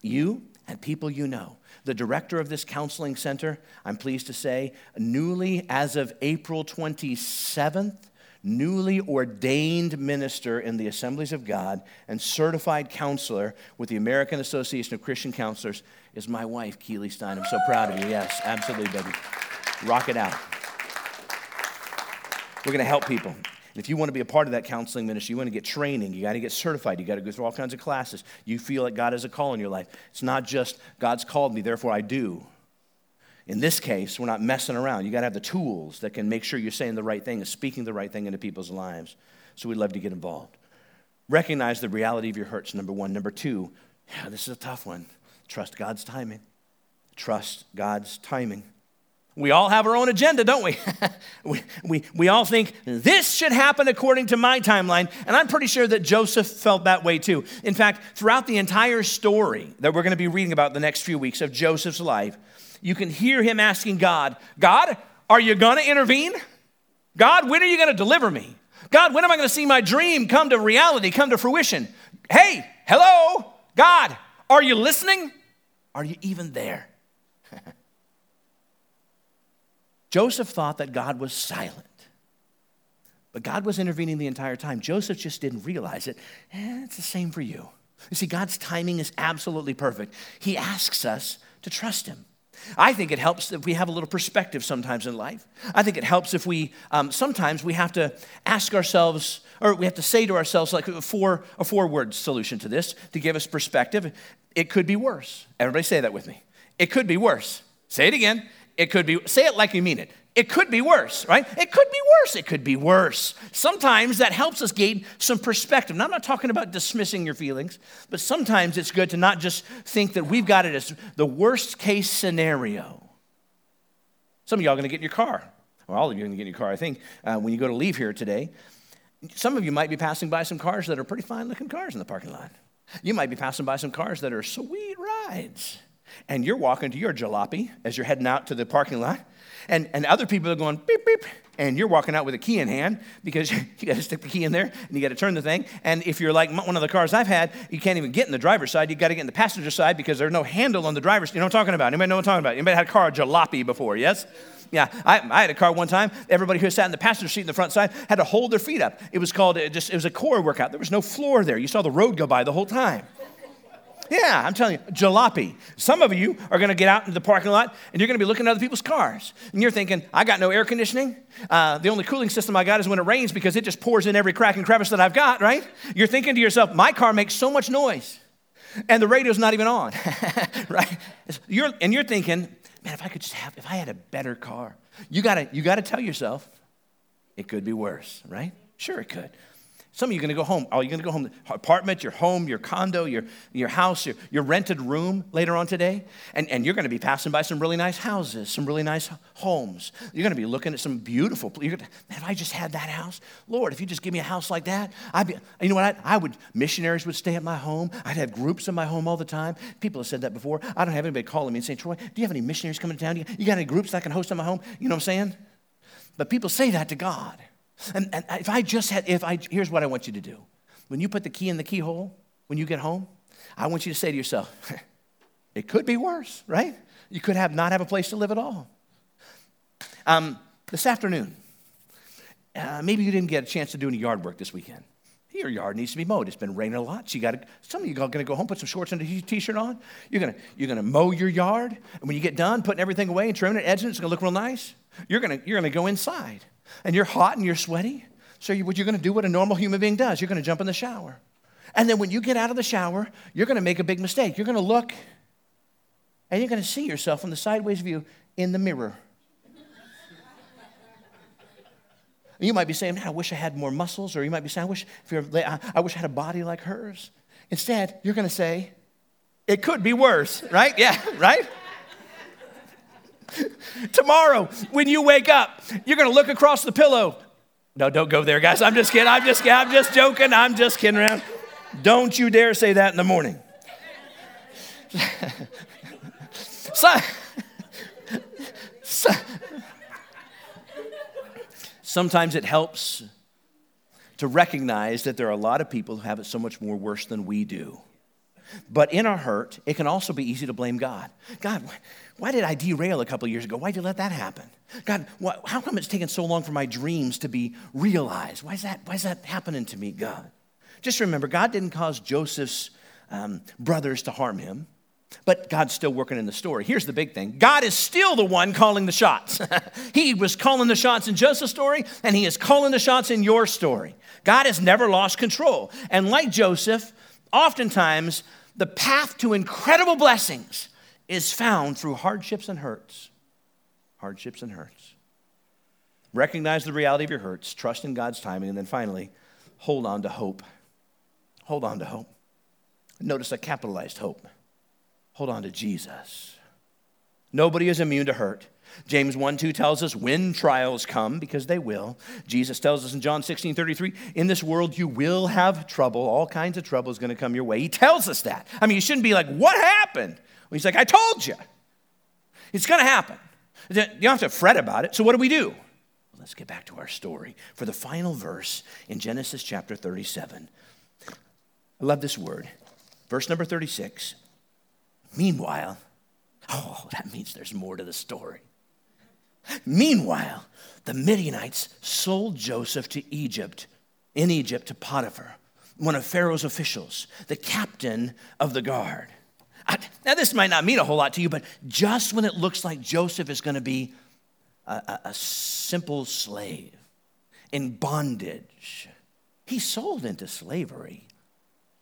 You and people you know. The director of this counseling center, I'm pleased to say, newly, as of April 27th, newly ordained minister in the Assemblies of God and certified counselor with the American Association of Christian Counselors is my wife, Keely Stein. I'm so proud of you. Yes, absolutely, baby. Rock it out. We're going to help people. If you want to be a part of that counseling ministry, you want to get training, you got to get certified, you got to go through all kinds of classes. You feel like God has a call in your life. It's not just God's called me, therefore I do. In this case, we're not messing around. You got to have the tools that can make sure you're saying the right thing and speaking the right thing into people's lives. So we'd love to get involved. Recognize the reality of your hurts, number one. Number two, yeah, this is a tough one. Trust God's timing. Trust God's timing. We all have our own agenda, don't we? (laughs) we, we? We all think this should happen according to my timeline. And I'm pretty sure that Joseph felt that way too. In fact, throughout the entire story that we're going to be reading about the next few weeks of Joseph's life, you can hear him asking God, God, are you going to intervene? God, when are you going to deliver me? God, when am I going to see my dream come to reality, come to fruition? Hey, hello, God, are you listening? Are you even there? (laughs) Joseph thought that God was silent. But God was intervening the entire time. Joseph just didn't realize it. And it's the same for you. You see, God's timing is absolutely perfect. He asks us to trust Him. I think it helps if we have a little perspective sometimes in life. I think it helps if we, um, sometimes we have to ask ourselves, or we have to say to ourselves, like a four, a four word solution to this to give us perspective. It could be worse. Everybody say that with me. It could be worse. Say it again. It could be, say it like you mean it. It could be worse, right? It could be worse. It could be worse. Sometimes that helps us gain some perspective. Now, I'm not talking about dismissing your feelings, but sometimes it's good to not just think that we've got it as the worst case scenario. Some of y'all are going to get in your car. Well, all of you are going to get in your car, I think, uh, when you go to leave here today. Some of you might be passing by some cars that are pretty fine looking cars in the parking lot. You might be passing by some cars that are sweet rides and you're walking to your jalopy as you're heading out to the parking lot, and, and other people are going beep, beep, and you're walking out with a key in hand because (laughs) you got to stick the key in there and you got to turn the thing. And if you're like one of the cars I've had, you can't even get in the driver's side. You got to get in the passenger side because there's no handle on the driver's. You know what I'm talking about? Anybody know what I'm talking about? Anybody had a car jalopy before? Yes. Yeah, I, I, had a car one time. Everybody who sat in the passenger seat in the front side had to hold their feet up. It was called it just it was a core workout. There was no floor there. You saw the road go by the whole time. Yeah, I'm telling you, jalopy. Some of you are going to get out into the parking lot and you're going to be looking at other people's cars. And you're thinking, I got no air conditioning. Uh, the only cooling system I got is when it rains because it just pours in every crack and crevice that I've got, right? You're thinking to yourself, my car makes so much noise and the radio's not even on, (laughs) right? You're, and you're thinking, man, if I could just have, if I had a better car, you gotta, you gotta tell yourself, it could be worse, right? Sure, it could. Some of you are going to go home. Oh, you're going to go home, apartment, your home, your condo, your, your house, your, your rented room later on today. And, and you're going to be passing by some really nice houses, some really nice homes. You're going to be looking at some beautiful, you're gonna, man, if I just had that house, Lord, if you just give me a house like that, I'd be, you know what, I, I would, missionaries would stay at my home. I'd have groups in my home all the time. People have said that before. I don't have anybody calling me and saying, Troy, do you have any missionaries coming to town? You, you got any groups that I can host in my home? You know what I'm saying? But people say that to God. And, and if I just had, if I, here's what I want you to do. When you put the key in the keyhole, when you get home, I want you to say to yourself, (laughs) it could be worse, right? You could have not have a place to live at all. Um, this afternoon, uh, maybe you didn't get a chance to do any yard work this weekend. Your yard needs to be mowed. It's been raining a lot. So you got some of you are going to go home, put some shorts and a t-shirt on. You're going to, you're to mow your yard. And when you get done putting everything away and trimming it, edging it, it's going to look real nice. You're going to, you're going to go inside and you're hot and you're sweaty. So you, what you're going to do what a normal human being does. You're going to jump in the shower. And then when you get out of the shower, you're going to make a big mistake. You're going to look and you're going to see yourself from the sideways view in the mirror. you might be saying, I wish I had more muscles. Or you might be saying, I wish, if you're, I wish I had a body like hers. Instead, you're going to say, It could be worse, right? Yeah, (laughs) right? (laughs) Tomorrow, when you wake up, you're going to look across the pillow. No, don't go there, guys. I'm just kidding. I'm just kidding. I'm just joking. I'm just kidding around. Don't you dare say that in the morning. (laughs) so, so, sometimes it helps to recognize that there are a lot of people who have it so much more worse than we do. But in our hurt, it can also be easy to blame God. God, why did I derail a couple years ago? Why did you let that happen? God, how come it's taken so long for my dreams to be realized? Why is that, why is that happening to me, God? Just remember, God didn't cause Joseph's um, brothers to harm him, but God's still working in the story. Here's the big thing God is still the one calling the shots. (laughs) he was calling the shots in Joseph's story, and He is calling the shots in your story. God has never lost control. And like Joseph, oftentimes the path to incredible blessings is found through hardships and hurts. Hardships and hurts. Recognize the reality of your hurts, trust in God's timing, and then finally, hold on to hope. Hold on to hope. Notice a capitalized hope. Hold on to Jesus. Nobody is immune to hurt. James 1 2 tells us when trials come, because they will. Jesus tells us in John 16 33, in this world you will have trouble. All kinds of trouble is going to come your way. He tells us that. I mean, you shouldn't be like, what happened? Well, he's like, I told you. It's going to happen. You don't have to fret about it. So what do we do? Let's get back to our story. For the final verse in Genesis chapter 37, I love this word. Verse number 36. Meanwhile, (laughs) oh, that means there's more to the story. Meanwhile, the Midianites sold Joseph to Egypt, in Egypt to Potiphar, one of Pharaoh's officials, the captain of the guard. I, now, this might not mean a whole lot to you, but just when it looks like Joseph is going to be a, a, a simple slave in bondage, he's sold into slavery,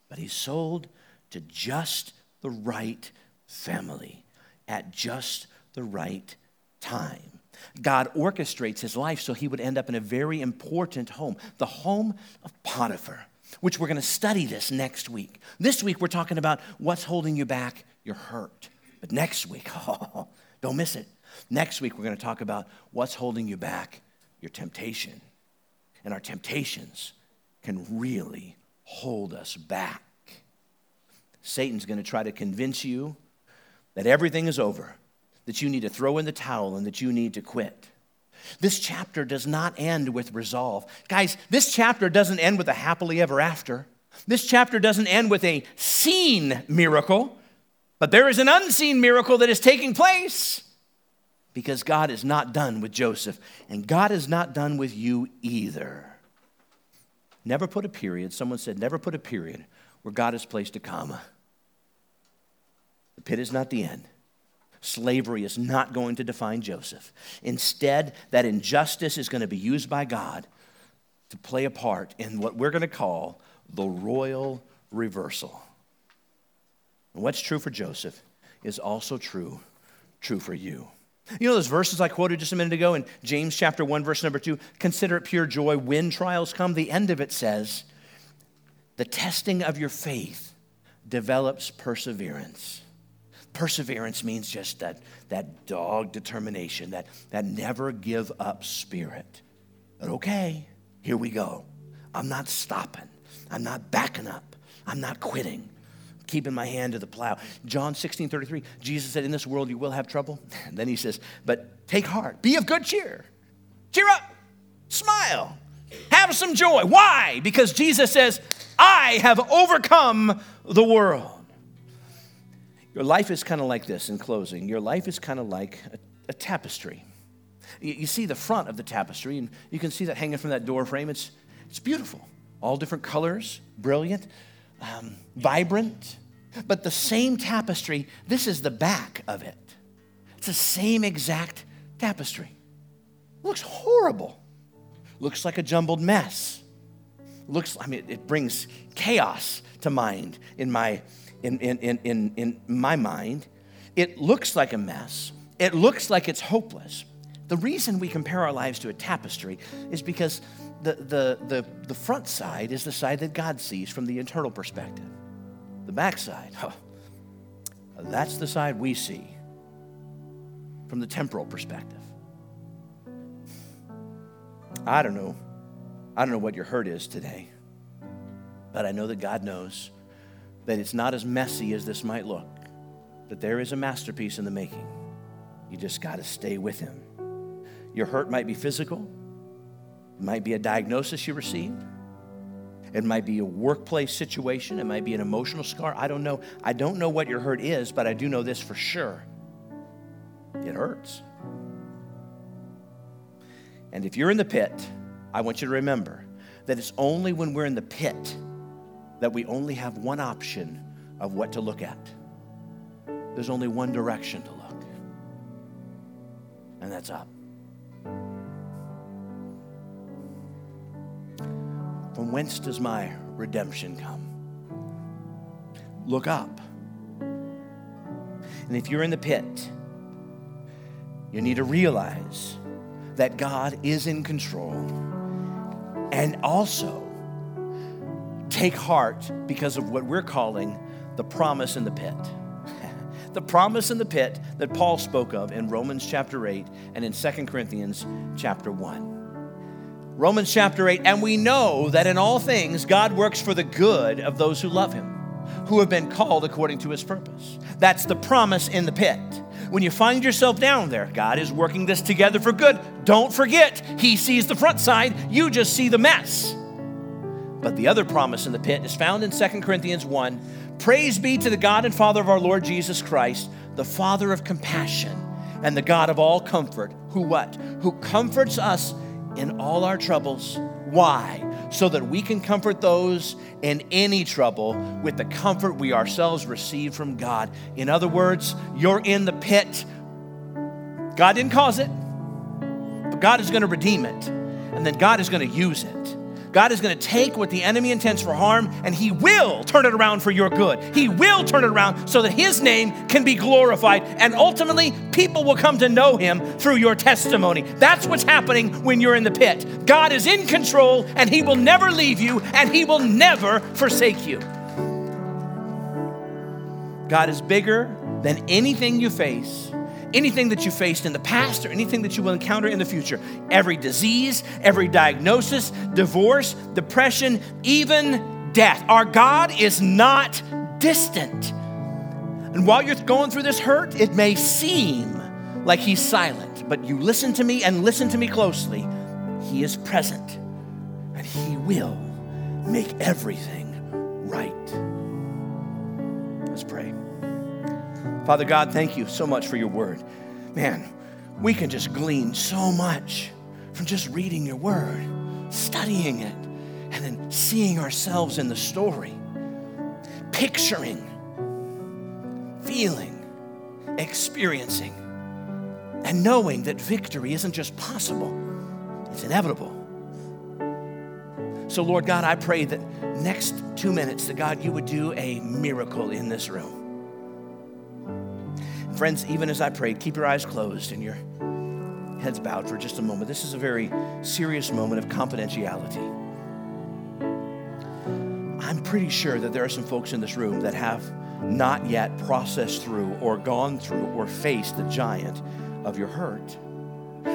but he's sold to just the right family at just the right time. God orchestrates his life so he would end up in a very important home, the home of Potiphar, which we're going to study this next week. This week, we're talking about what's holding you back, your hurt. But next week, (laughs) oh, don't miss it. Next week, we're going to talk about what's holding you back, your temptation. And our temptations can really hold us back. Satan's going to try to convince you that everything is over, that you need to throw in the towel and that you need to quit. This chapter does not end with resolve. Guys, this chapter doesn't end with a happily ever after. This chapter doesn't end with a seen miracle, but there is an unseen miracle that is taking place because God is not done with Joseph, and God is not done with you either. Never put a period, someone said, never put a period where God has placed a comma. The pit is not the end. Slavery is not going to define Joseph. Instead, that injustice is going to be used by God to play a part in what we're going to call the royal reversal. And what's true for Joseph is also true, true for you. You know those verses I quoted just a minute ago in James chapter 1, verse number 2? Consider it pure joy when trials come. The end of it says, the testing of your faith develops perseverance. Perseverance means just that, that dog determination, that, that never give up spirit. But okay, here we go. I'm not stopping. I'm not backing up. I'm not quitting. keeping my hand to the plow. John 16, 33, Jesus said, In this world you will have trouble. (laughs) And then he says, But take heart, be of good cheer. Cheer up, smile, have some joy. Why? Because Jesus says, I have overcome the world. Your life is kind of like this in closing. Your life is kind of like a, a tapestry. You, you, see the front of the tapestry, and you can see that hanging from that door frame. It's, it's beautiful. All different colors, brilliant, um, vibrant. But the same tapestry, this is the back of it. It's the same exact tapestry. It looks horrible. Looks like a jumbled mess. Looks, I mean, it brings chaos to mind in my in, in, in, in, my mind, it looks like a mess. It looks like it's hopeless. The reason we compare our lives to a tapestry is because the, the, the, the front side is the side that God sees from the internal perspective. The back side, huh, that's the side we see from the temporal perspective. I don't know. I don't know what your hurt is today, but I know that God knows that it's not as messy as this might look, that there is a masterpiece in the making. You just got to stay with Him. Your hurt might be physical, it might be a diagnosis you received. It might be a workplace situation. It might be an emotional scar. I don't know. I don't know what your hurt is, but I do know this for sure. It hurts. And if you're in the pit, I want you to remember that it's only when we're in the pit that we only have one option of what to look at. There's only one direction to look, and that's up. From whence does my redemption come? Look up. And if you're in the pit, you need to realize that God is in control and also take heart because of what we're calling the promise in the pit. (laughs) The promise in the pit that Paul spoke of in Romans chapter 8 and in 2 Corinthians chapter 1. Romans chapter 8, and we know that in all things God works for the good of those who love him, who have been called according to his purpose. That's the promise in the pit. When you find yourself down there, God is working this together for good. Don't forget, He sees the front side, you just see the mess. But the other promise in the pit is found in 2 Corinthians 1. Praise be to the God and Father of our Lord Jesus Christ, the Father of compassion and the God of all comfort, who what? Who comforts us in all our troubles. Why? So that we can comfort those in any trouble with the comfort we ourselves receive from God. In other words, you're in the pit. God didn't cause it, but God is going to redeem it, and then God is going to use it. God is going to take what the enemy intends for harm and he will turn it around for your good. He will turn it around so that his name can be glorified and ultimately people will come to know him through your testimony. That's what's happening when you're in the pit. God is in control and he will never leave you and he will never forsake you. God is bigger than anything you face anything that you faced in the past or anything that you will encounter in the future. Every disease, every diagnosis, divorce, depression, even death. Our God is not distant. And while you're going through this hurt, it may seem like He's silent, but you listen to me and listen to me closely. He is present and He will make everything right. Let's pray. Father God, thank you so much for your word. Man, we can just glean so much from just reading your word, studying it, and then seeing ourselves in the story, picturing, feeling, experiencing, and knowing that victory isn't just possible, it's inevitable. So, Lord God, I pray that next two minutes, that God, you would do a miracle in this room. Friends, even as I prayed, keep your eyes closed and your heads bowed for just a moment. This is a very serious moment of confidentiality. I'm pretty sure that there are some folks in this room that have not yet processed through or gone through or faced the giant of your hurt.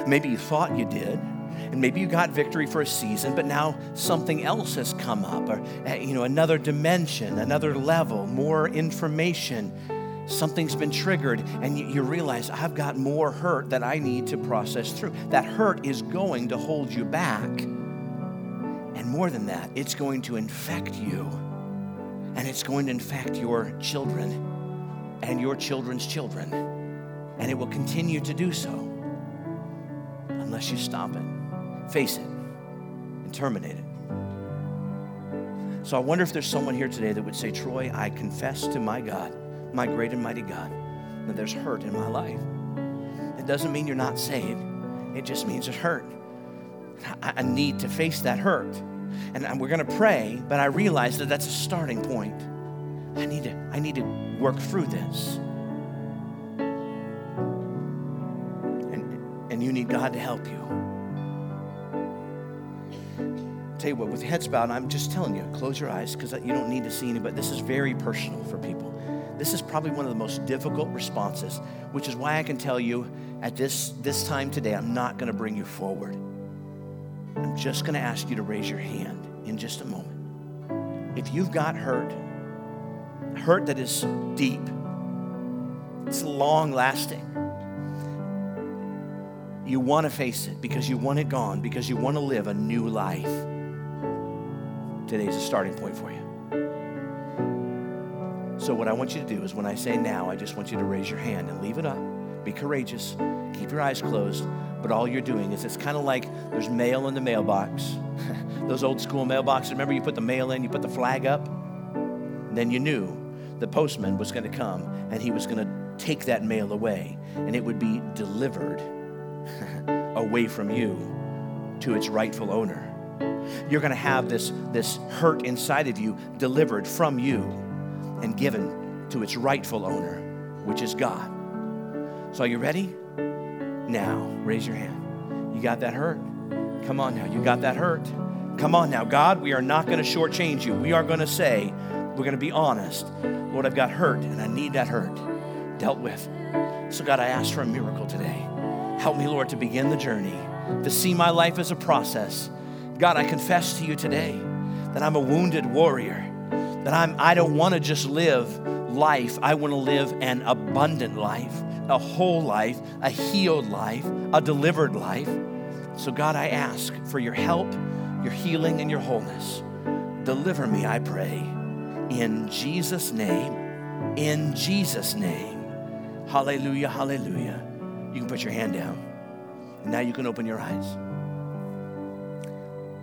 Maybe you thought you did, and maybe you got victory for a season, but now something else has come up, or eh, you know, another dimension, another level, more information something's been triggered and you, you, realize I've got more hurt that I need to process through. That hurt is going to hold you back. And more than that, it's going to infect you. And it's going to infect your children and your children's children. And it will continue to do so unless you stop it, face it, and terminate it. So I wonder if there's someone here today that would say, Troy, I confess to my God my great and mighty God, that there's hurt in my life. It doesn't mean you're not saved, it just means it's hurt. I need to face that hurt. And we're going to pray, but I realize that that's a starting point. I need to, I need to work through this. And, and you need God to help you. Tell you what, with heads bowed, I'm just telling you, close your eyes because you don't need to see anybody. This is very personal for people. This is probably one of the most difficult responses, which is why I can tell you at this, this time today, I'm not going to bring you forward. I'm just going to ask you to raise your hand in just a moment. If you've got hurt, hurt that is deep, it's long lasting. You want to face it because you want it gone, because you want to live a new life. Today's a starting point for you. So, what I want you to do is when I say now, I just want you to raise your hand and leave it up. Be courageous. Keep your eyes closed. But all you're doing is it's kind of like there's mail in the mailbox. (laughs) Those old school mailboxes. Remember, you put the mail in, you put the flag up? Then you knew the postman was going to come and he was going to take that mail away and it would be delivered (laughs) away from you to its rightful owner. You're going to have this, this hurt inside of you delivered from you and given to its rightful owner, which is God. So, are you ready? Now, raise your hand. You got that hurt? Come on now. You got that hurt? Come on now. God, we are not going to shortchange you. We are going to say, we're going to be honest. Lord, I've got hurt and I need that hurt. dealt with. So, God, I ask for a miracle today. Help me, Lord, to begin the journey, to see my life as a process. God, I confess to you today that I'm a wounded warrior, that I'm, I don't want to just live life, I want to live an abundant life, a whole life, a healed life, a delivered life. So, God, I ask for your help, your healing, and your wholeness. Deliver me, I pray, in Jesus' name. In Jesus' name. Hallelujah, hallelujah. You can put your hand down. And now you can open your eyes.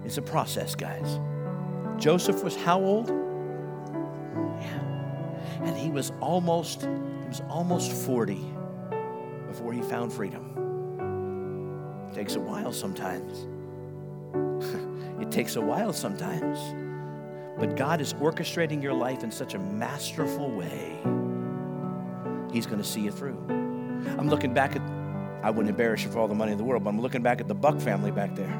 It's a process, guys. Joseph was how old? And he was almost, he was almost 40 before he found freedom. It takes a while sometimes. (laughs) it takes a while sometimes. But God is orchestrating your life in such a masterful way. He's going to see you through. I'm looking back at, I wouldn't embarrass you for all the money in the world, but I'm looking back at the Buck family back there.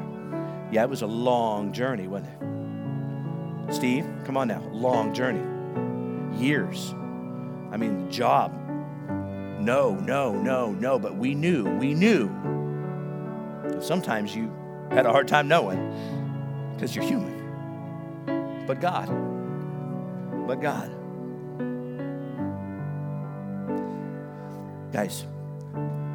Yeah, it was a long journey, wasn't it? Steve, come on now. Long journey. Years. I mean, job. No, no, no, no. But we knew, we knew. Sometimes you had a hard time knowing because you're human. But God. But God. Guys,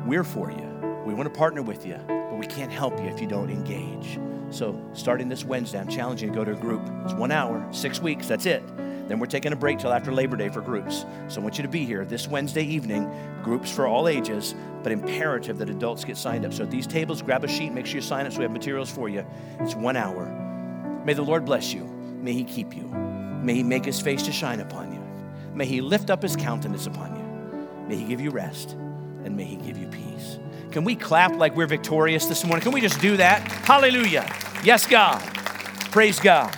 we're for you. We want to partner with you, but we can't help you if you don't engage. So, starting this Wednesday, I'm challenging you to go to a group. It's one hour, six weeks, that's it. Then we're taking a break till after Labor Day for groups. So I want you to be here this Wednesday evening, groups for all ages, but imperative that adults get signed up. So at these tables, grab a sheet, make sure you sign up so we have materials for you. It's one hour. May the Lord bless you. May he keep you. May he make his face to shine upon you. May he lift up his countenance upon you. May he give you rest and may he give you peace. Can we clap like we're victorious this morning? Can we just do that? Hallelujah. Yes, God. Praise God.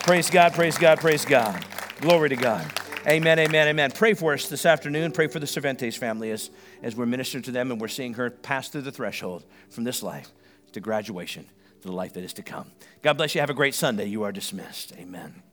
Praise God, praise God, praise God. Glory to God. Amen, amen, amen. Pray for us this afternoon. Pray for the Cervantes family as, as we're ministering to them and we're seeing her pass through the threshold from this life to graduation to the life that is to come. God bless you. Have a great Sunday. You are dismissed. Amen.